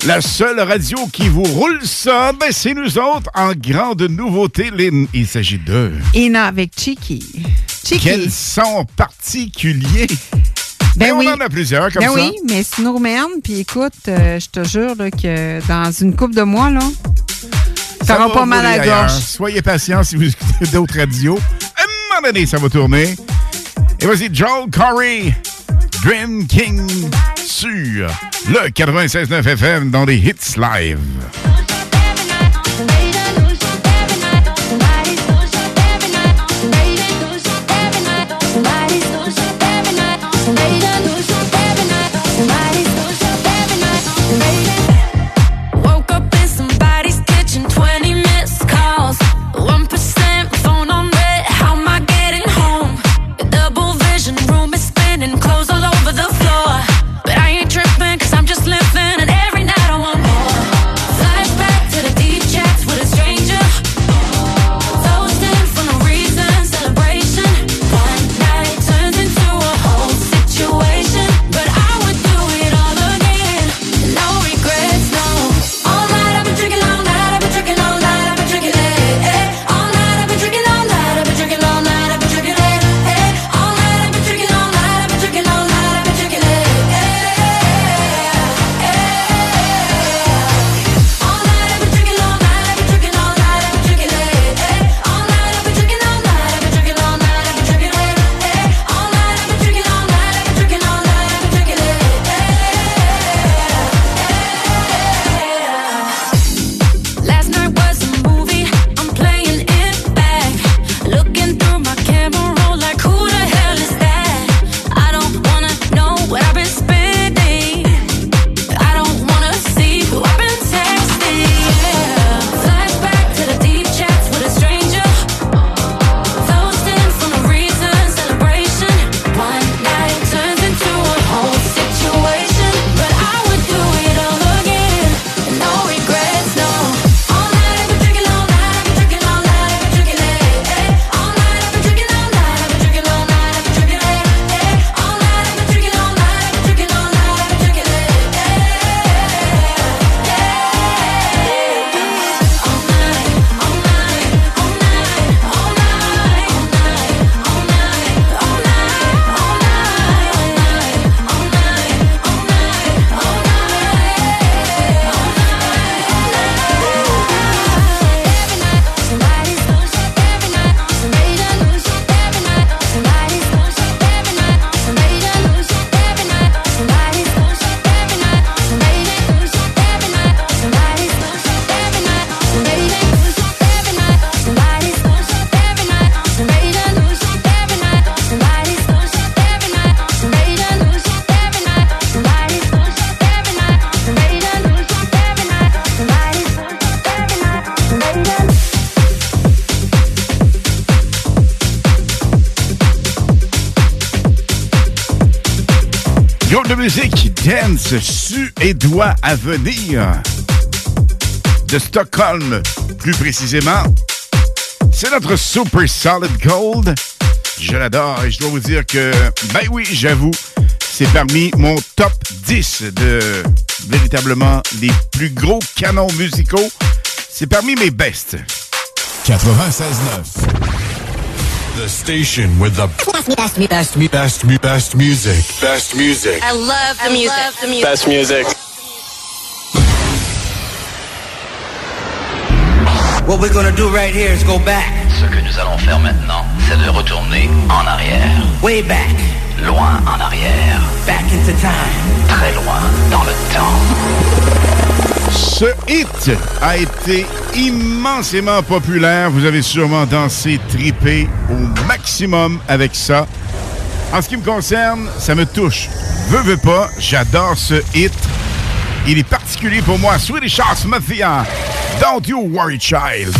Speaker 43: La
Speaker 8: seule radio qui vous roule ça, ben c'est nous autres en grande nouveauté, Lynn. Il s'agit de...
Speaker 10: Ina avec Chiki. Chiki.
Speaker 8: Quels son particulier?
Speaker 10: Ben
Speaker 8: on
Speaker 10: oui.
Speaker 8: en a plusieurs comme
Speaker 10: ben
Speaker 8: ça.
Speaker 10: oui, mais c'est une roumaine. Puis écoute, euh, je te jure là, que dans une coupe de mois, là, ça
Speaker 8: va
Speaker 10: aura pas mal à la gorge.
Speaker 8: Soyez patients si vous écoutez d'autres radios. À un moment donné, ça va tourner. Et voici Joel Corey, Dream King sur le 96.9 FM dans les hits live. Suédois à venir de Stockholm, plus précisément. C'est notre Super Solid Gold. Je l'adore et je dois vous dire que, ben oui, j'avoue, c'est parmi mon top 10 de véritablement les plus gros canons musicaux. C'est parmi mes best.
Speaker 4: 96.9. The station with the best, best, best, best, best music. Best music.
Speaker 30: I love the music. the music.
Speaker 4: Best music.
Speaker 33: What we're gonna do right here is go back.
Speaker 17: Ce que nous allons faire maintenant, c'est de retourner en arrière.
Speaker 33: Way back.
Speaker 17: Loin en arrière.
Speaker 33: Back into time.
Speaker 17: Très loin dans le temps.
Speaker 8: Ce hit a été immensément populaire. Vous avez sûrement dansé, tripé au maximum avec ça. En ce qui me concerne, ça me touche. Veux, veux pas, j'adore ce hit. Il est particulier pour moi. Swedish House Mafia. Don't you worry, child.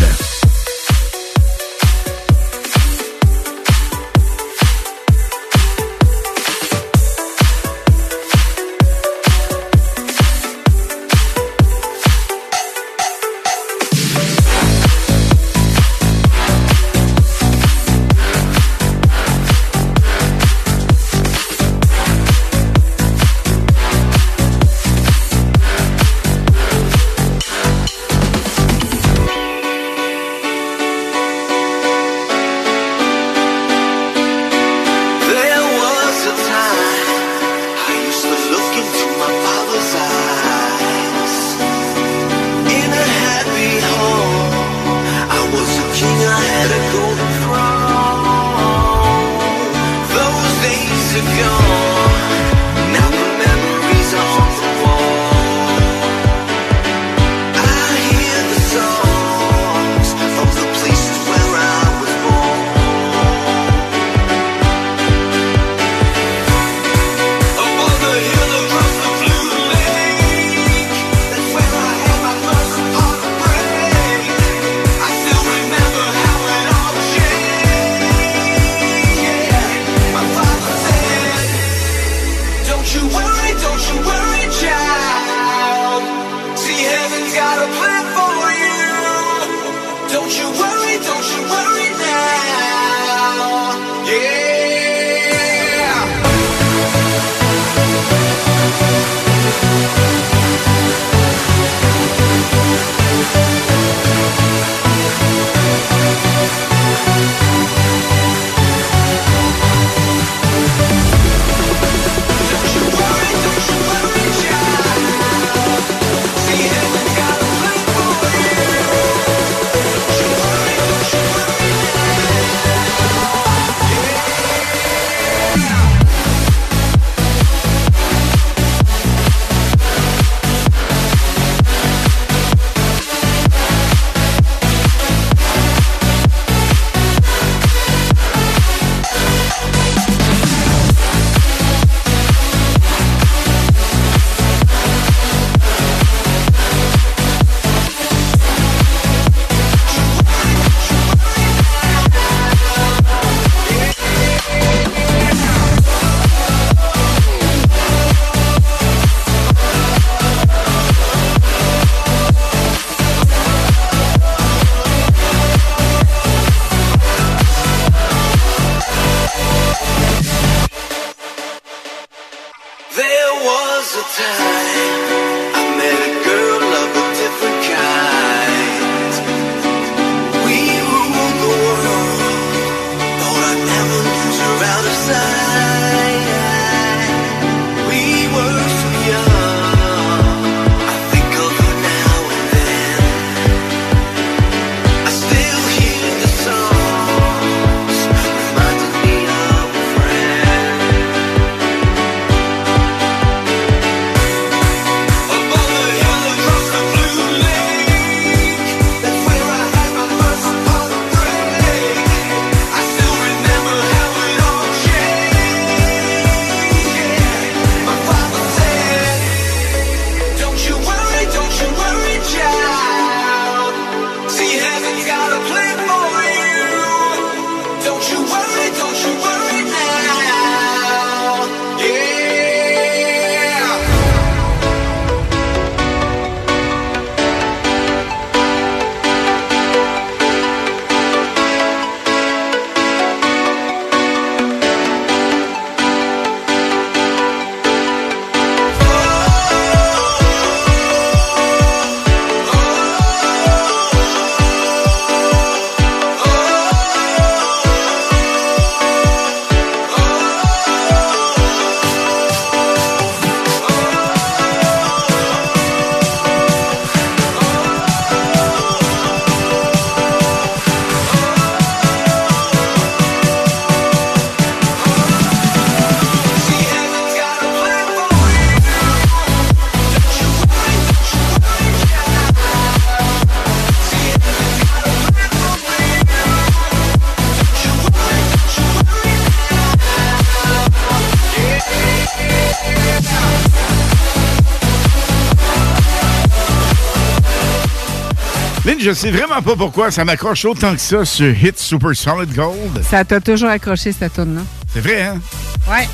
Speaker 8: Je sais vraiment pas pourquoi ça m'accroche autant que ça sur Hit Super Solid Gold.
Speaker 10: Ça t'a toujours accroché, cette tune-là?
Speaker 8: C'est vrai, hein?
Speaker 10: Ouais.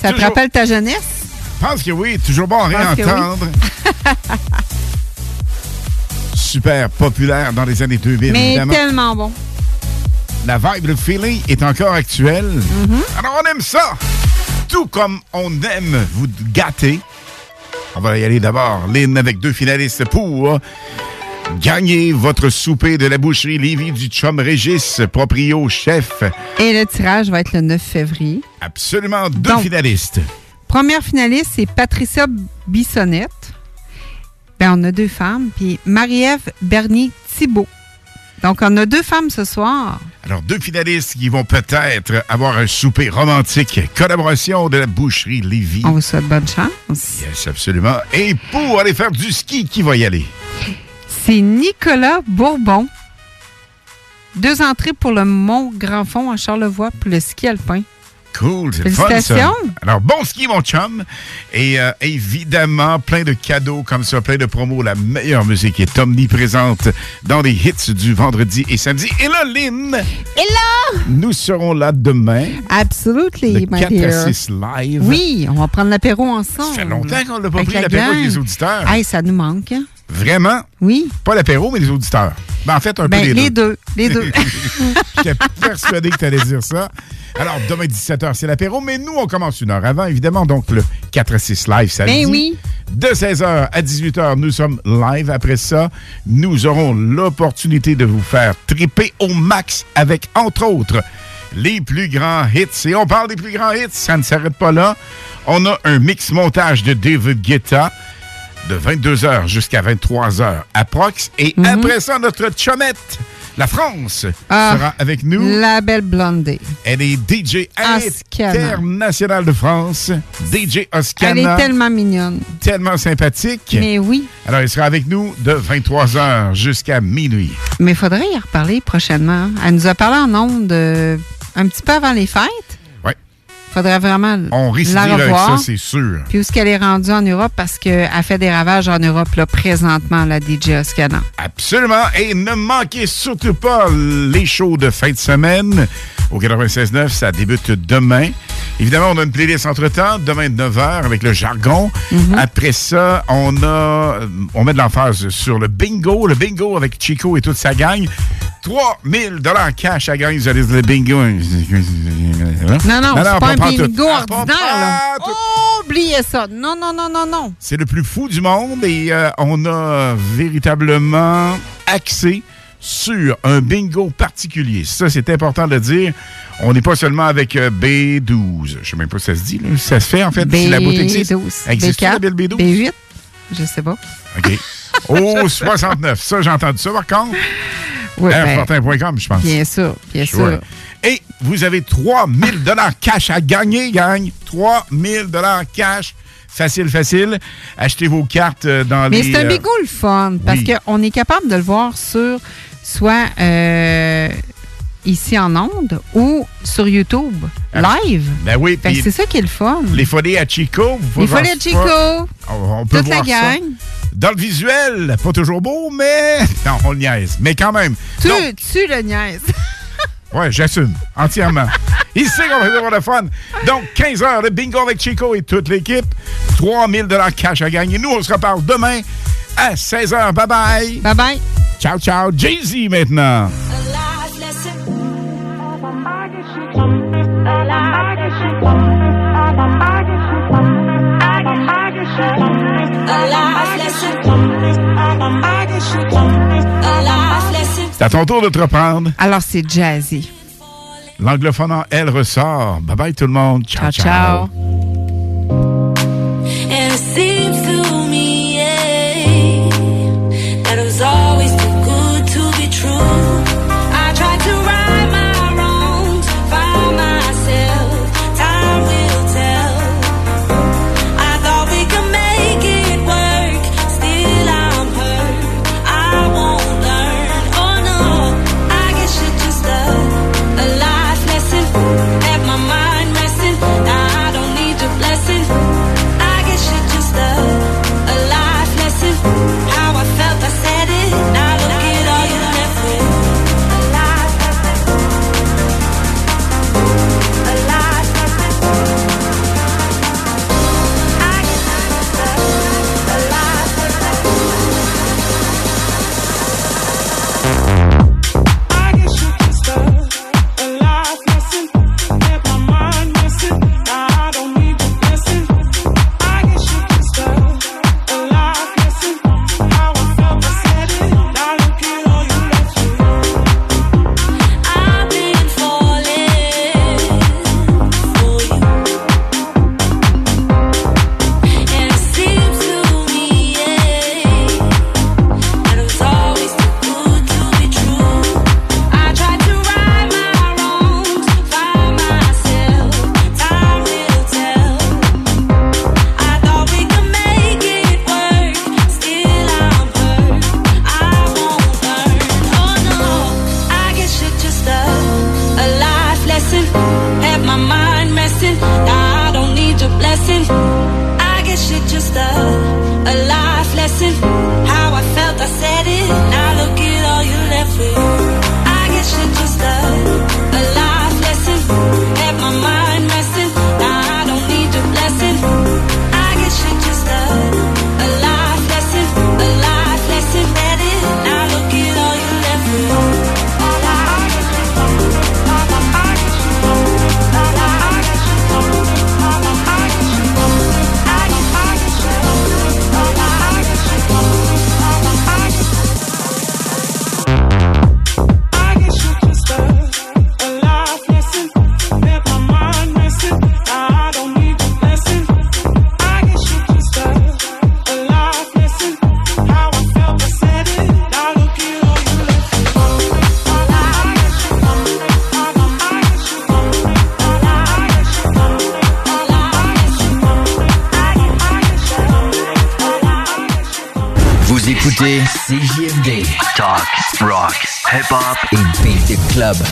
Speaker 10: Ça te rappelle ta jeunesse?
Speaker 8: Je pense que oui, toujours bon à réentendre. Super populaire dans les années 2000,
Speaker 10: Mais
Speaker 8: évidemment.
Speaker 10: tellement bon.
Speaker 8: La vibe, le feeling est encore actuel.
Speaker 10: Mm-hmm.
Speaker 8: Alors, on aime ça. Tout comme on aime vous gâter. On va y aller d'abord, Lynn, avec deux finalistes pour gagner votre souper de la boucherie Lévis du Chum Régis, proprio chef.
Speaker 10: Et le tirage va être le 9 février.
Speaker 8: Absolument deux
Speaker 10: Donc,
Speaker 8: finalistes.
Speaker 10: Première finaliste, c'est Patricia Bissonnette. Ben, on a deux femmes. Puis Marie-Ève Bernier-Thibault. Donc, on a deux femmes ce soir.
Speaker 8: Alors, deux finalistes qui vont peut-être avoir un souper romantique. Collaboration de la boucherie Lévis.
Speaker 10: On vous souhaite bonne chance.
Speaker 8: Yes, absolument. Et pour aller faire du ski, qui va y aller?
Speaker 10: C'est Nicolas Bourbon. Deux entrées pour le Mont Grand Fond à Charlevoix pour le ski alpin.
Speaker 8: Cool, c'est fun, ça.
Speaker 10: Félicitations.
Speaker 8: Alors, bon ski, mon chum. Et euh, évidemment, plein de cadeaux comme ça, plein de promos. La meilleure musique est omniprésente dans les hits du vendredi et samedi. Et là, Lynn,
Speaker 10: Et là!
Speaker 8: nous serons là demain.
Speaker 10: Absolutely,
Speaker 8: Le
Speaker 10: my
Speaker 8: 4 à
Speaker 10: dear.
Speaker 8: 6 live.
Speaker 10: Oui, on va prendre l'apéro ensemble.
Speaker 8: Ça fait longtemps qu'on l'a pas
Speaker 10: Avec
Speaker 8: pris,
Speaker 10: la
Speaker 8: l'apéro avec
Speaker 10: gang.
Speaker 8: les auditeurs.
Speaker 10: Hey, ça nous manque. hein?
Speaker 8: Vraiment?
Speaker 10: Oui.
Speaker 8: Pas l'apéro, mais les auditeurs. Ben, en fait, un
Speaker 10: Ben,
Speaker 8: peu les,
Speaker 10: les deux. Les deux.
Speaker 8: J'étais persuadé que tu allais dire ça. Alors, demain, 17h, c'est l'apéro, mais nous, on commence une heure avant, évidemment. Donc, le 4 à 6 live samedi.
Speaker 10: Ben oui.
Speaker 8: De 16h à 18h, nous sommes live. Après ça, nous aurons l'opportunité de vous faire triper au max avec, entre autres, les plus grands hits. Et on parle des plus grands hits, ça ne s'arrête pas là. On a un mix montage de David Guetta de 22h jusqu'à 23h à Prox. Et après ça, notre chomette, la France,
Speaker 10: Ah,
Speaker 8: sera avec nous.
Speaker 10: La belle blondée.
Speaker 8: Elle est DJ
Speaker 10: Oscana.
Speaker 8: internationale de France. DJ
Speaker 10: Elle
Speaker 8: Oscana.
Speaker 10: est tellement mignonne.
Speaker 8: tellement sympathique.
Speaker 10: Mais oui.
Speaker 8: Alors, elle sera avec nous de 23h jusqu'à minuit.
Speaker 10: Mais il faudrait y reparler prochainement. Elle nous a parlé en ondes euh, un petit peu avant les fêtes. Faudrait vraiment
Speaker 8: On risque
Speaker 10: la
Speaker 8: avec
Speaker 10: revoir.
Speaker 8: ça, c'est sûr.
Speaker 10: Puis où est-ce qu'elle est rendue en Europe? Parce qu'elle fait des ravages en Europe, là, présentement, la DJ Oscana.
Speaker 8: Absolument. Et ne manquez surtout pas les shows de fin de semaine. Au 96.9, ça débute demain. Évidemment, on a une playlist entre-temps, demain 9h avec le jargon. Après ça, on a on met de l'emphase sur le bingo. Le bingo avec Chico et toute sa gang. 3000 dollars cash à gagner. Vous allez dire le bingo.
Speaker 10: Non, non, c'est pas un. Bingo
Speaker 8: Ah,
Speaker 10: ordinaire. Oh, oubliez ça. Non, non, non, non, non.
Speaker 8: C'est le plus fou du monde et euh, on a véritablement axé sur un bingo particulier. Ça, c'est important de dire. On n'est pas seulement avec euh, B12. Je sais même pas si ça se dit. là. Ça se fait, en fait, si la boutique existe.
Speaker 10: B12.
Speaker 8: Existe
Speaker 10: B4,
Speaker 8: la belle B12?
Speaker 10: B8, je sais pas.
Speaker 8: OK. Au 69. Ça, j'ai entendu ça, par contre.
Speaker 10: Oui, ben,
Speaker 8: Airfortin.com, je pense.
Speaker 10: bien sûr, bien
Speaker 8: Sure.
Speaker 10: sûr.
Speaker 8: Et vous avez 3000 dollars cash à gagner, gang. 3000 dollars cash. Facile, facile. Achetez vos cartes euh, dans
Speaker 10: Mais
Speaker 8: les...
Speaker 10: c'est un
Speaker 8: euh,
Speaker 10: bingo le fun parce
Speaker 8: oui.
Speaker 10: qu'on est capable de le voir sur soit euh, ici en ondes ou sur YouTube, live.
Speaker 8: Ben oui,
Speaker 10: c'est ça qui est le fun.
Speaker 8: les folies à Chico. vous
Speaker 10: Les folies à. Chico.
Speaker 8: On, on peut
Speaker 10: Toute la
Speaker 8: voir ça.
Speaker 10: gang.
Speaker 8: Dans le visuel, pas toujours beau, mais... Non, on le niaise. Mais quand même.
Speaker 10: Tu,
Speaker 8: Donc,
Speaker 10: tu le niaises.
Speaker 8: ouais, j'assume. Entièrement. Ici, on va avoir le fun. Donc, 15 heures de bingo avec Chico et toute l'équipe. 3000 cash à gagner. Nous, on se reparle demain à 16 heures. Bye-bye.
Speaker 10: Bye-bye.
Speaker 8: Ciao, ciao. Jay-Z maintenant. C'est à ton tour de te reprendre.
Speaker 10: Alors, c'est jazzy.
Speaker 8: L'anglophone en elle ressort. Bye bye tout le monde. Ciao,
Speaker 10: Ciao,
Speaker 8: ciao.
Speaker 10: ciao.
Speaker 2: Rock, hip-hop et beat the club.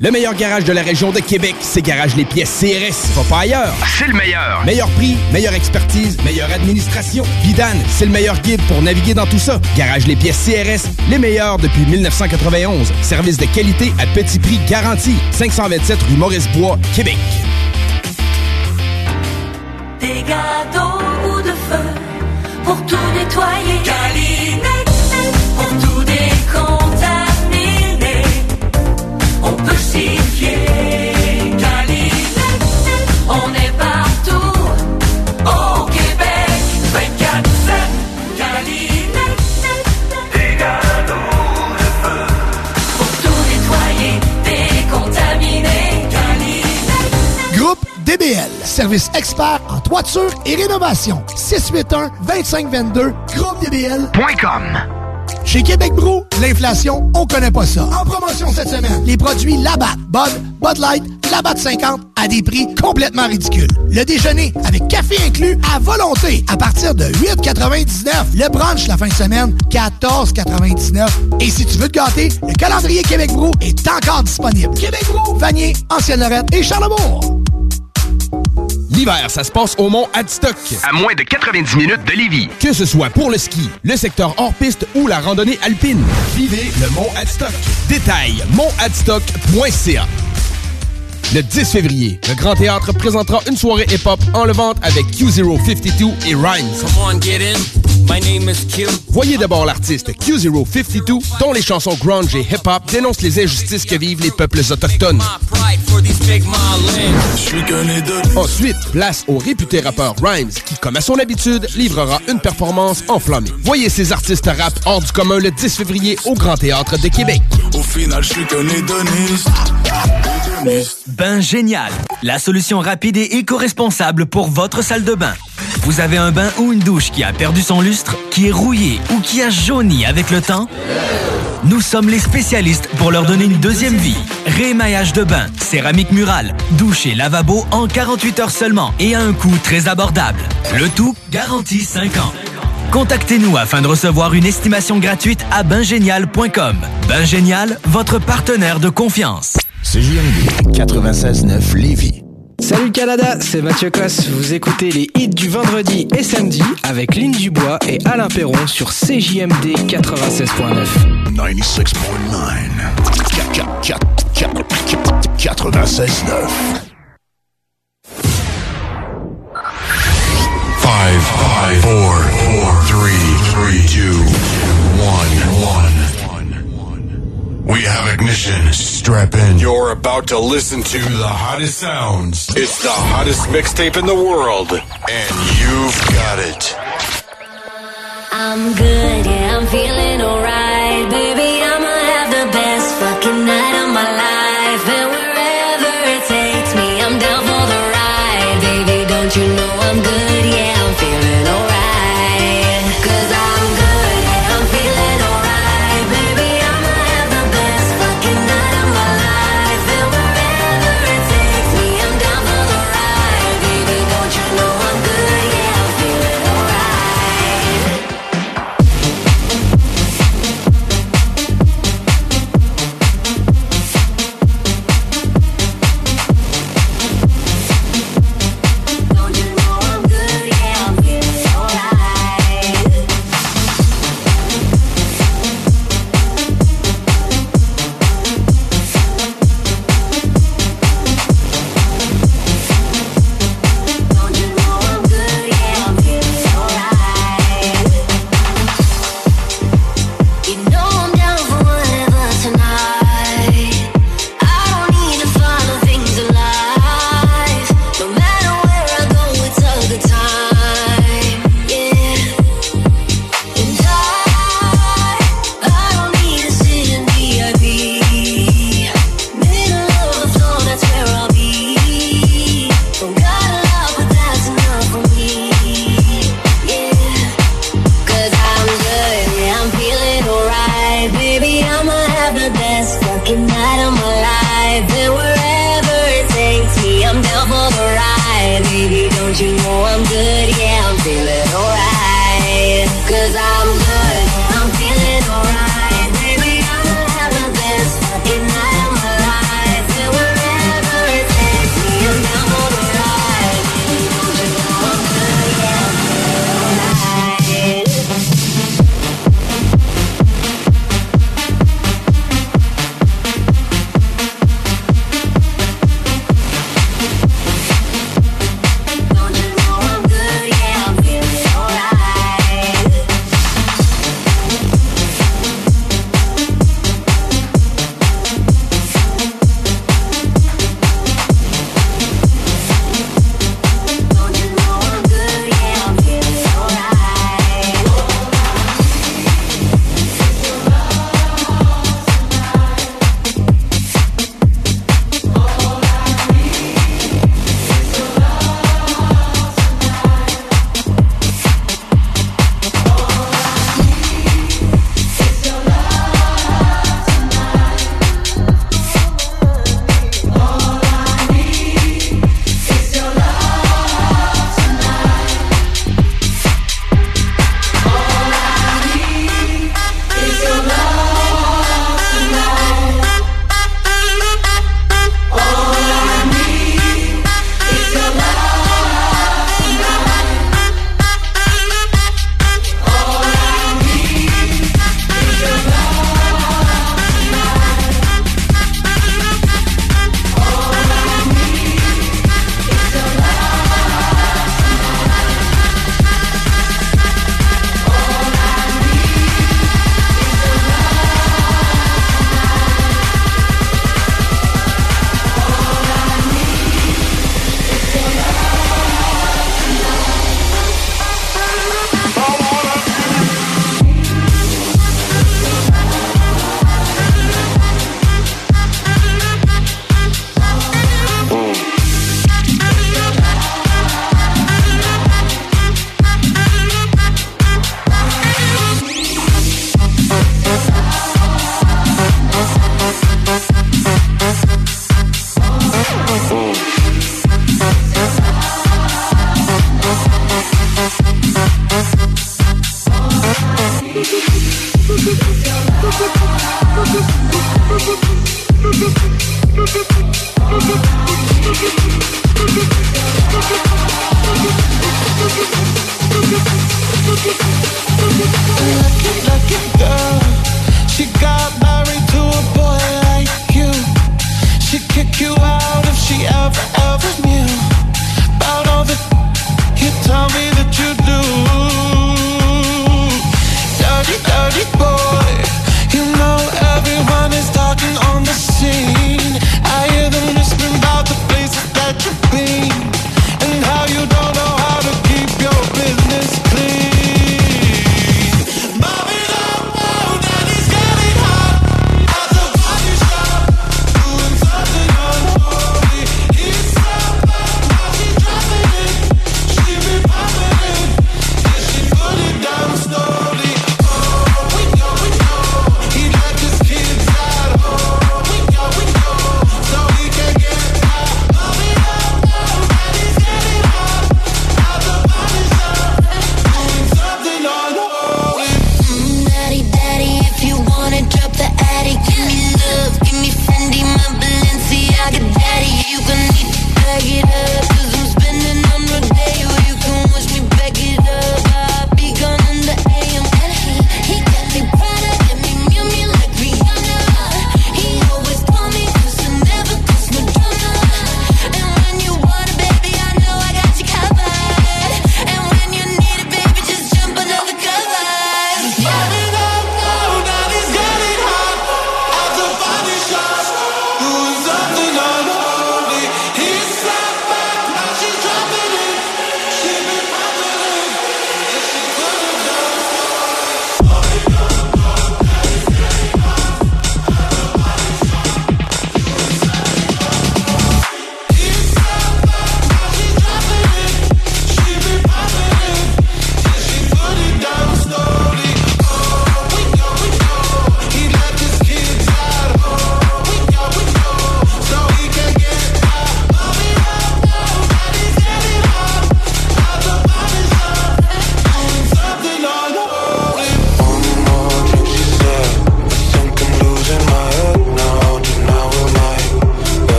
Speaker 20: Le meilleur garage de la région de Québec, c'est Garage Les Pièces CRS. Va pas ailleurs. C'est le meilleur. Meilleur prix, meilleure expertise, meilleure administration. Vidane, c'est le meilleur guide pour naviguer dans tout ça. Garage Les Pièces CRS, les meilleurs depuis 1991. Service de qualité à petit prix garanti. 527 rue Maurice-Bois, Québec.
Speaker 5: Des gâteaux ou de feu pour tout nettoyer. Galinette
Speaker 21: service expert en toiture et rénovation. 681-2522, groupedbl.com. Chez Québec Brou, l'inflation, on connaît pas ça. En promotion cette semaine, les produits Labatt, Bud, Bud Light, Labatt 50 à des prix complètement ridicules. Le déjeuner avec café inclus à volonté à partir de 8,99. Le brunch la fin de semaine, 14,99. Et si tu veux te gâter, le calendrier Québec Brou est encore disponible. Québec Brou, Vanier, Ancienne-Lorette et Charlebourg.
Speaker 20: L'hiver, ça se passe au Mont Adstock. À moins de 90 minutes de Lévis. Que ce soit pour le ski, le secteur hors-piste ou la randonnée alpine. Vivez le Mont Adstock. Détail, montadstock.ca. Le 10 février, le Grand Théâtre présentera une soirée hip-hop en levante avec Q052 et Rhymes.
Speaker 44: Come on, get in. My name is Q.
Speaker 20: Voyez d'abord l'artiste Q052, dont les chansons grunge et hip-hop dénoncent les injustices que vivent les peuples autochtones. Ensuite, place au réputé rappeur Rhymes, qui, comme à son habitude, livrera une performance enflammée. Voyez ces artistes rap hors du commun le 10 février au Grand Théâtre de Québec.
Speaker 23: Au final, je suis.
Speaker 2: Bain Génial, la solution rapide et éco-responsable pour votre salle de bain. Vous avez un bain ou une douche qui a perdu son lustre, qui est rouillé ou qui a jauni avec le temps? Nous sommes les spécialistes pour leur donner une deuxième vie. Rémaillage de bain, céramique murale, douche et lavabo en 48 heures seulement et à un coût très abordable. Le tout garanti 5 ans. Contactez-nous afin de recevoir une estimation gratuite à bingénial.com. Bingénial, votre partenaire de confiance.
Speaker 40: CJMD 96.9 Lévis.
Speaker 45: Salut Canada, c'est Mathieu Cosse. Vous écoutez les hits du vendredi et samedi avec Lynn Dubois et Alain Perron sur CJMD 96.9.
Speaker 40: 96.9. 96.9.
Speaker 4: Five, five, four, four, three, three, two, one, one. We have ignition. Strap in. You're about to listen to the hottest sounds. It's the hottest mixtape in the world, and you've got it.
Speaker 5: I'm good, yeah, I'm feeling alright.
Speaker 29: Baby,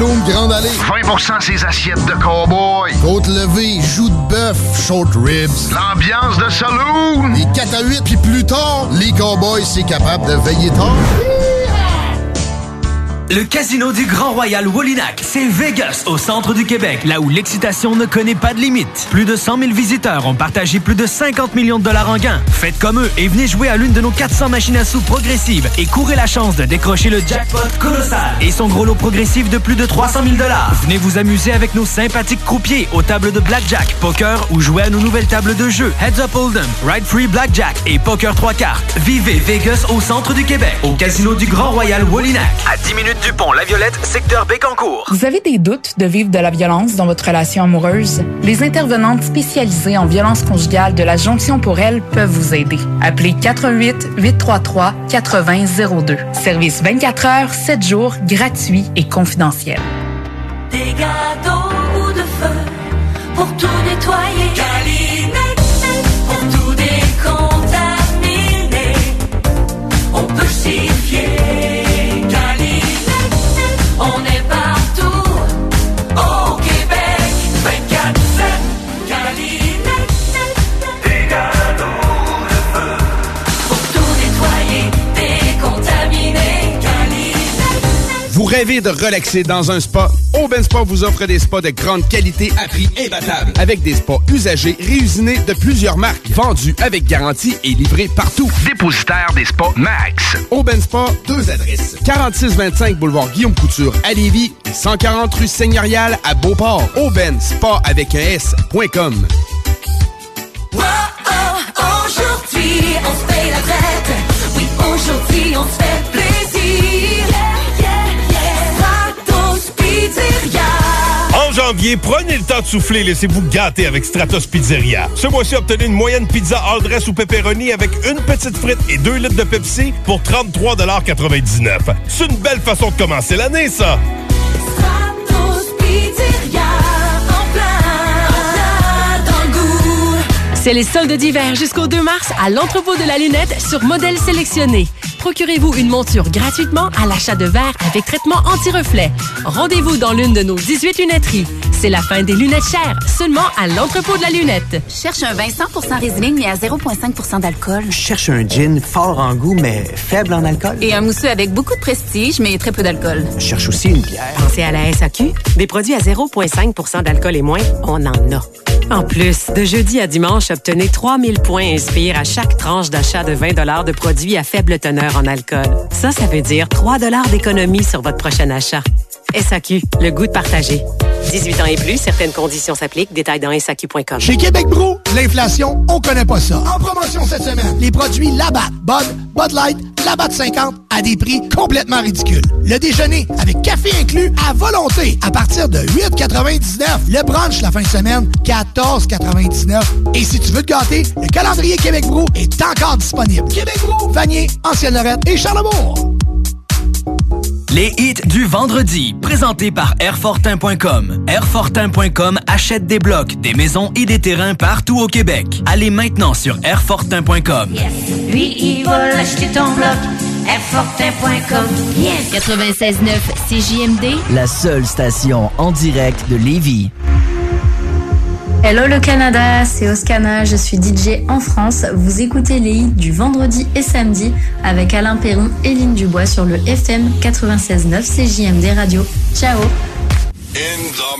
Speaker 26: Saloum, Grande Allée.
Speaker 46: 20% ses assiettes de cowboy.
Speaker 26: Côte levée, joues de bœuf, short ribs.
Speaker 46: L'ambiance de saloon.
Speaker 26: Les 4 à 8, puis plus tard, les cowboys, c'est capable de veiller tard.
Speaker 2: Le casino du Grand Royal Wallinac, c'est Vegas, au centre du Québec, là où l'excitation ne connaît pas de limite. Plus de 100 000 visiteurs ont partagé plus de 50 millions de dollars en gains. Faites comme eux et venez jouer à l'une de nos 400 machines à sous progressives et courez la chance de décrocher le jackpot colossal et son gros lot progressif de plus de 300 000 dollars. Venez vous amuser avec nos sympathiques croupiers aux tables de blackjack, poker ou jouer à nos nouvelles tables de jeu Heads Up Hold'em, Ride Free Blackjack et Poker 3 cartes. Vivez Vegas au centre du Québec, au casino du Grand Royal Wallinac. À 10 minutes du pont La Violette, secteur Bécancourt.
Speaker 47: Vous avez des doutes de vivre de la violence dans votre relation amoureuse? Les intervenantes spécialisées en violence conjugale de la Jonction pour elle peuvent vous aider. Appelez 88 833 8002. Service 24 heures, 7 jours, gratuit et confidentiel.
Speaker 25: Des gâteaux ou de feu pour tout nettoyer.
Speaker 20: Rêvez de relaxer dans un spa? Aubin Spa vous offre des spas de grande qualité à prix imbattable. Avec des spas usagés réusinés de plusieurs marques, vendus avec garantie et livrés partout.
Speaker 46: Dépositaire des spas Max.
Speaker 20: Aubin Spa, deux adresses. 4625 boulevard Guillaume Couture à Lévis et 140 rue Seigneurial à Beauport. Aubin Spa avec un S.com.
Speaker 25: Pizzeria.
Speaker 48: janvier, prenez le temps de souffler, laissez-vous gâter avec Stratos Pizzeria. Ce mois-ci, obtenez une moyenne pizza all dress ou pepperoni avec une petite frite et deux litres de Pepsi pour 33,99 C'est une belle façon de commencer l'année, ça!
Speaker 25: C'est les soldes d'hiver jusqu'au 2 mars à l'entrepôt de la lunette sur modèle sélectionné. Procurez-vous une monture gratuitement à l'achat de verres avec traitement anti-reflet. Rendez-vous dans l'une de nos 18 lunetteries. C'est la fin des lunettes chères, seulement à l'entrepôt de la lunette.
Speaker 49: Cherche un vin 100% Riesling, mais à 0,5% d'alcool.
Speaker 50: Je cherche un gin fort en goût, mais faible en alcool.
Speaker 49: Et un mousseux avec beaucoup de prestige, mais très peu d'alcool.
Speaker 50: Je cherche aussi une bière.
Speaker 51: Pensez à la SAQ. Des produits à 0,5% d'alcool et moins, on en a. En plus, de jeudi à dimanche, obtenez 3000 points Inspire à chaque tranche d'achat de 20 de produits à faible teneur en alcool. Ça, ça veut dire 3 d'économie sur votre prochain achat. SAQ, le goût de partager. 18 ans et plus, certaines conditions s'appliquent. Détails dans SAQ.com.
Speaker 21: Chez Québec Brou, l'inflation, on connaît pas ça. En promotion cette semaine, les produits Labatt, Bud, Bud Light, Labatt 50 à des prix complètement ridicules. Le déjeuner avec café inclus à volonté à partir de 8,99. Le brunch la fin de semaine, 14,99. Et si tu veux te gâter, le calendrier Québec Brou est encore disponible. Québec Brou, Vanier, Ancienne-Lorette et Charlebourg.
Speaker 2: Les hits du vendredi, présentés par Airfortin.com. Airfortin.com achète des blocs, des maisons et des terrains partout au Québec. Allez maintenant sur Airfortin.com.
Speaker 22: Lui, il va l'acheter ton bloc. Airfortin.com. Yes. 96.9 CJMD.
Speaker 52: La seule station en direct de Lévis.
Speaker 53: Hello le Canada, c'est Oscana, je suis DJ en France. Vous écoutez les hits du vendredi et samedi avec Alain Perron et Lynn Dubois sur le FM 96.9 CJMD Radio. Ciao
Speaker 54: In the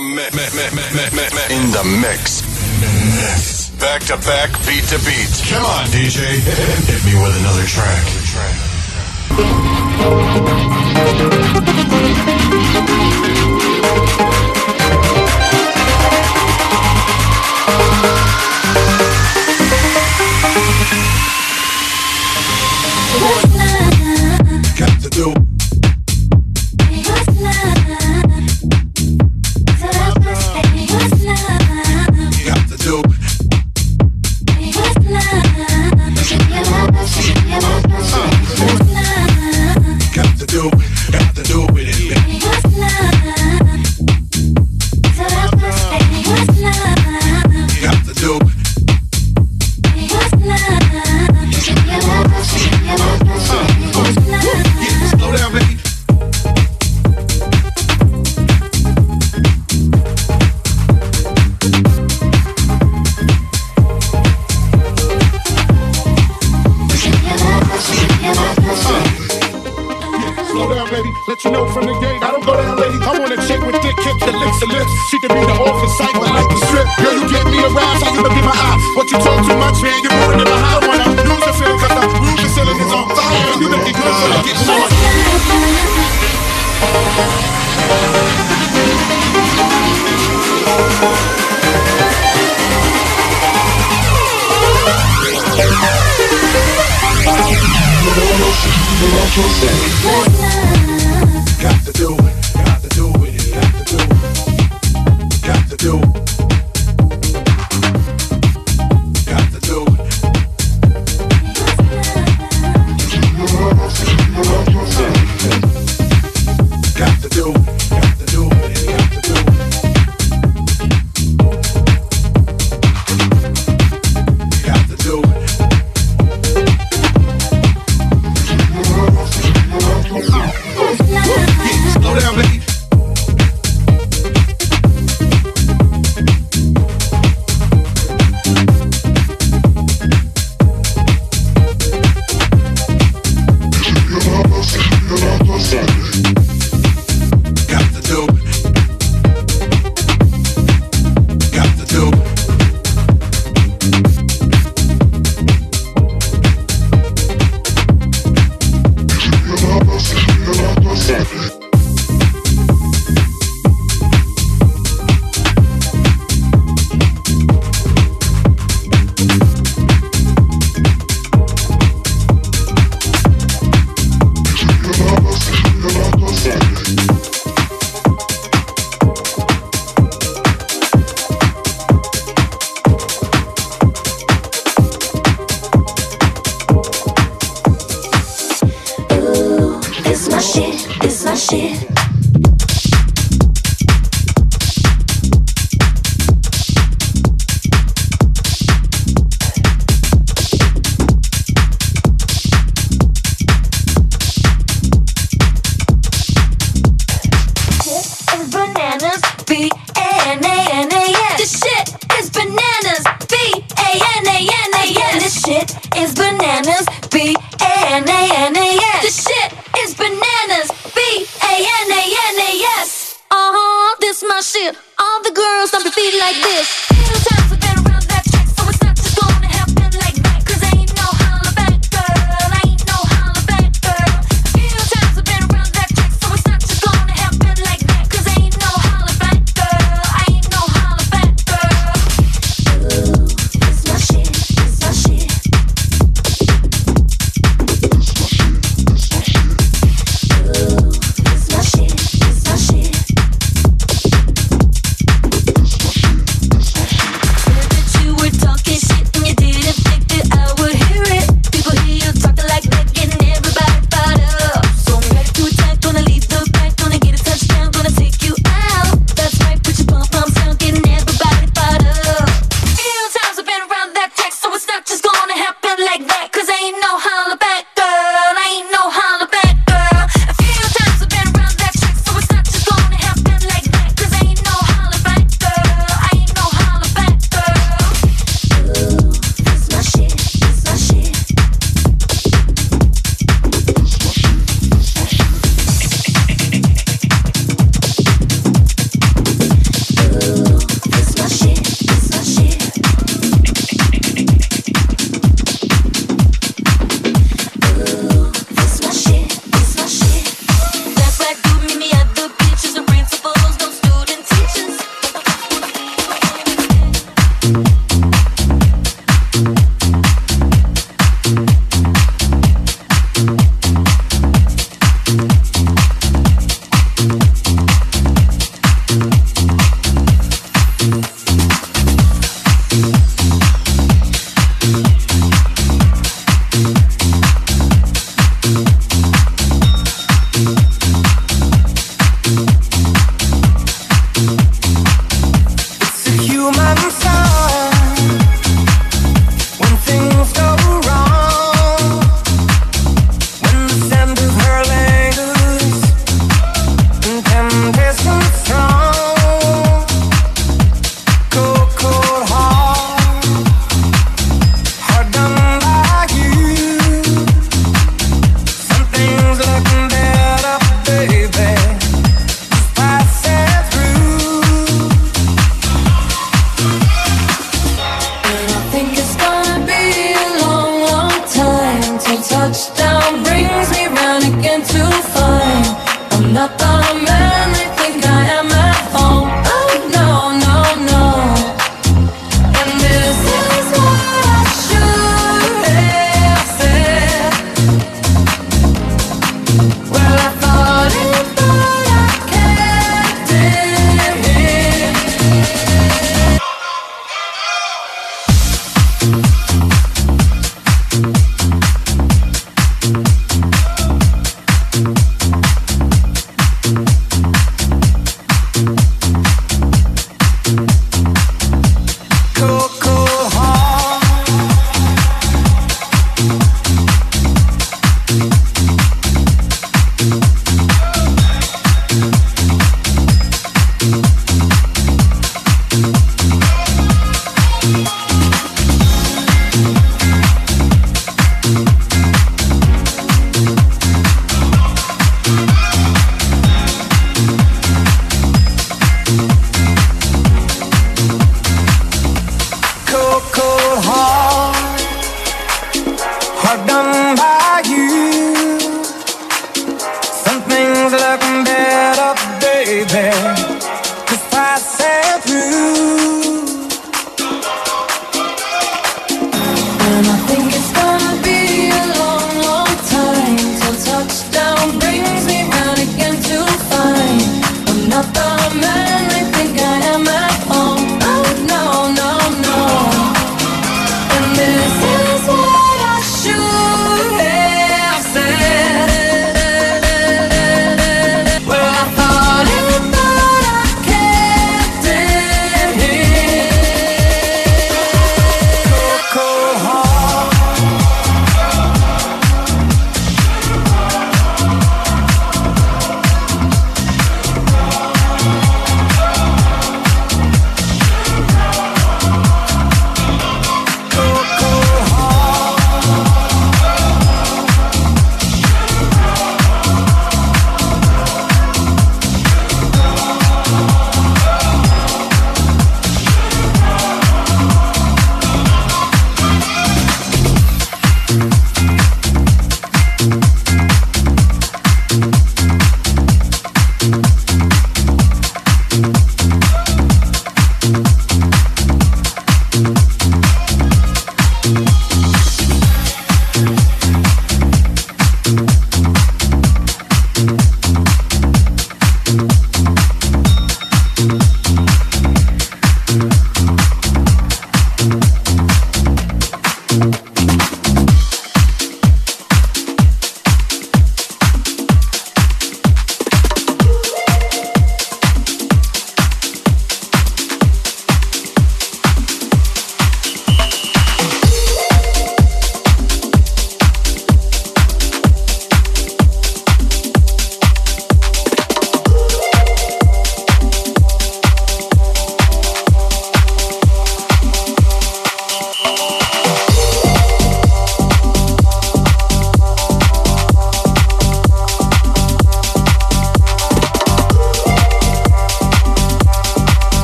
Speaker 54: in the mix. Back to back, beat to beat. Come on, DJ. Hit me with another track.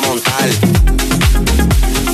Speaker 55: vamos a montar.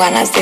Speaker 56: Ganas de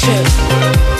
Speaker 57: should.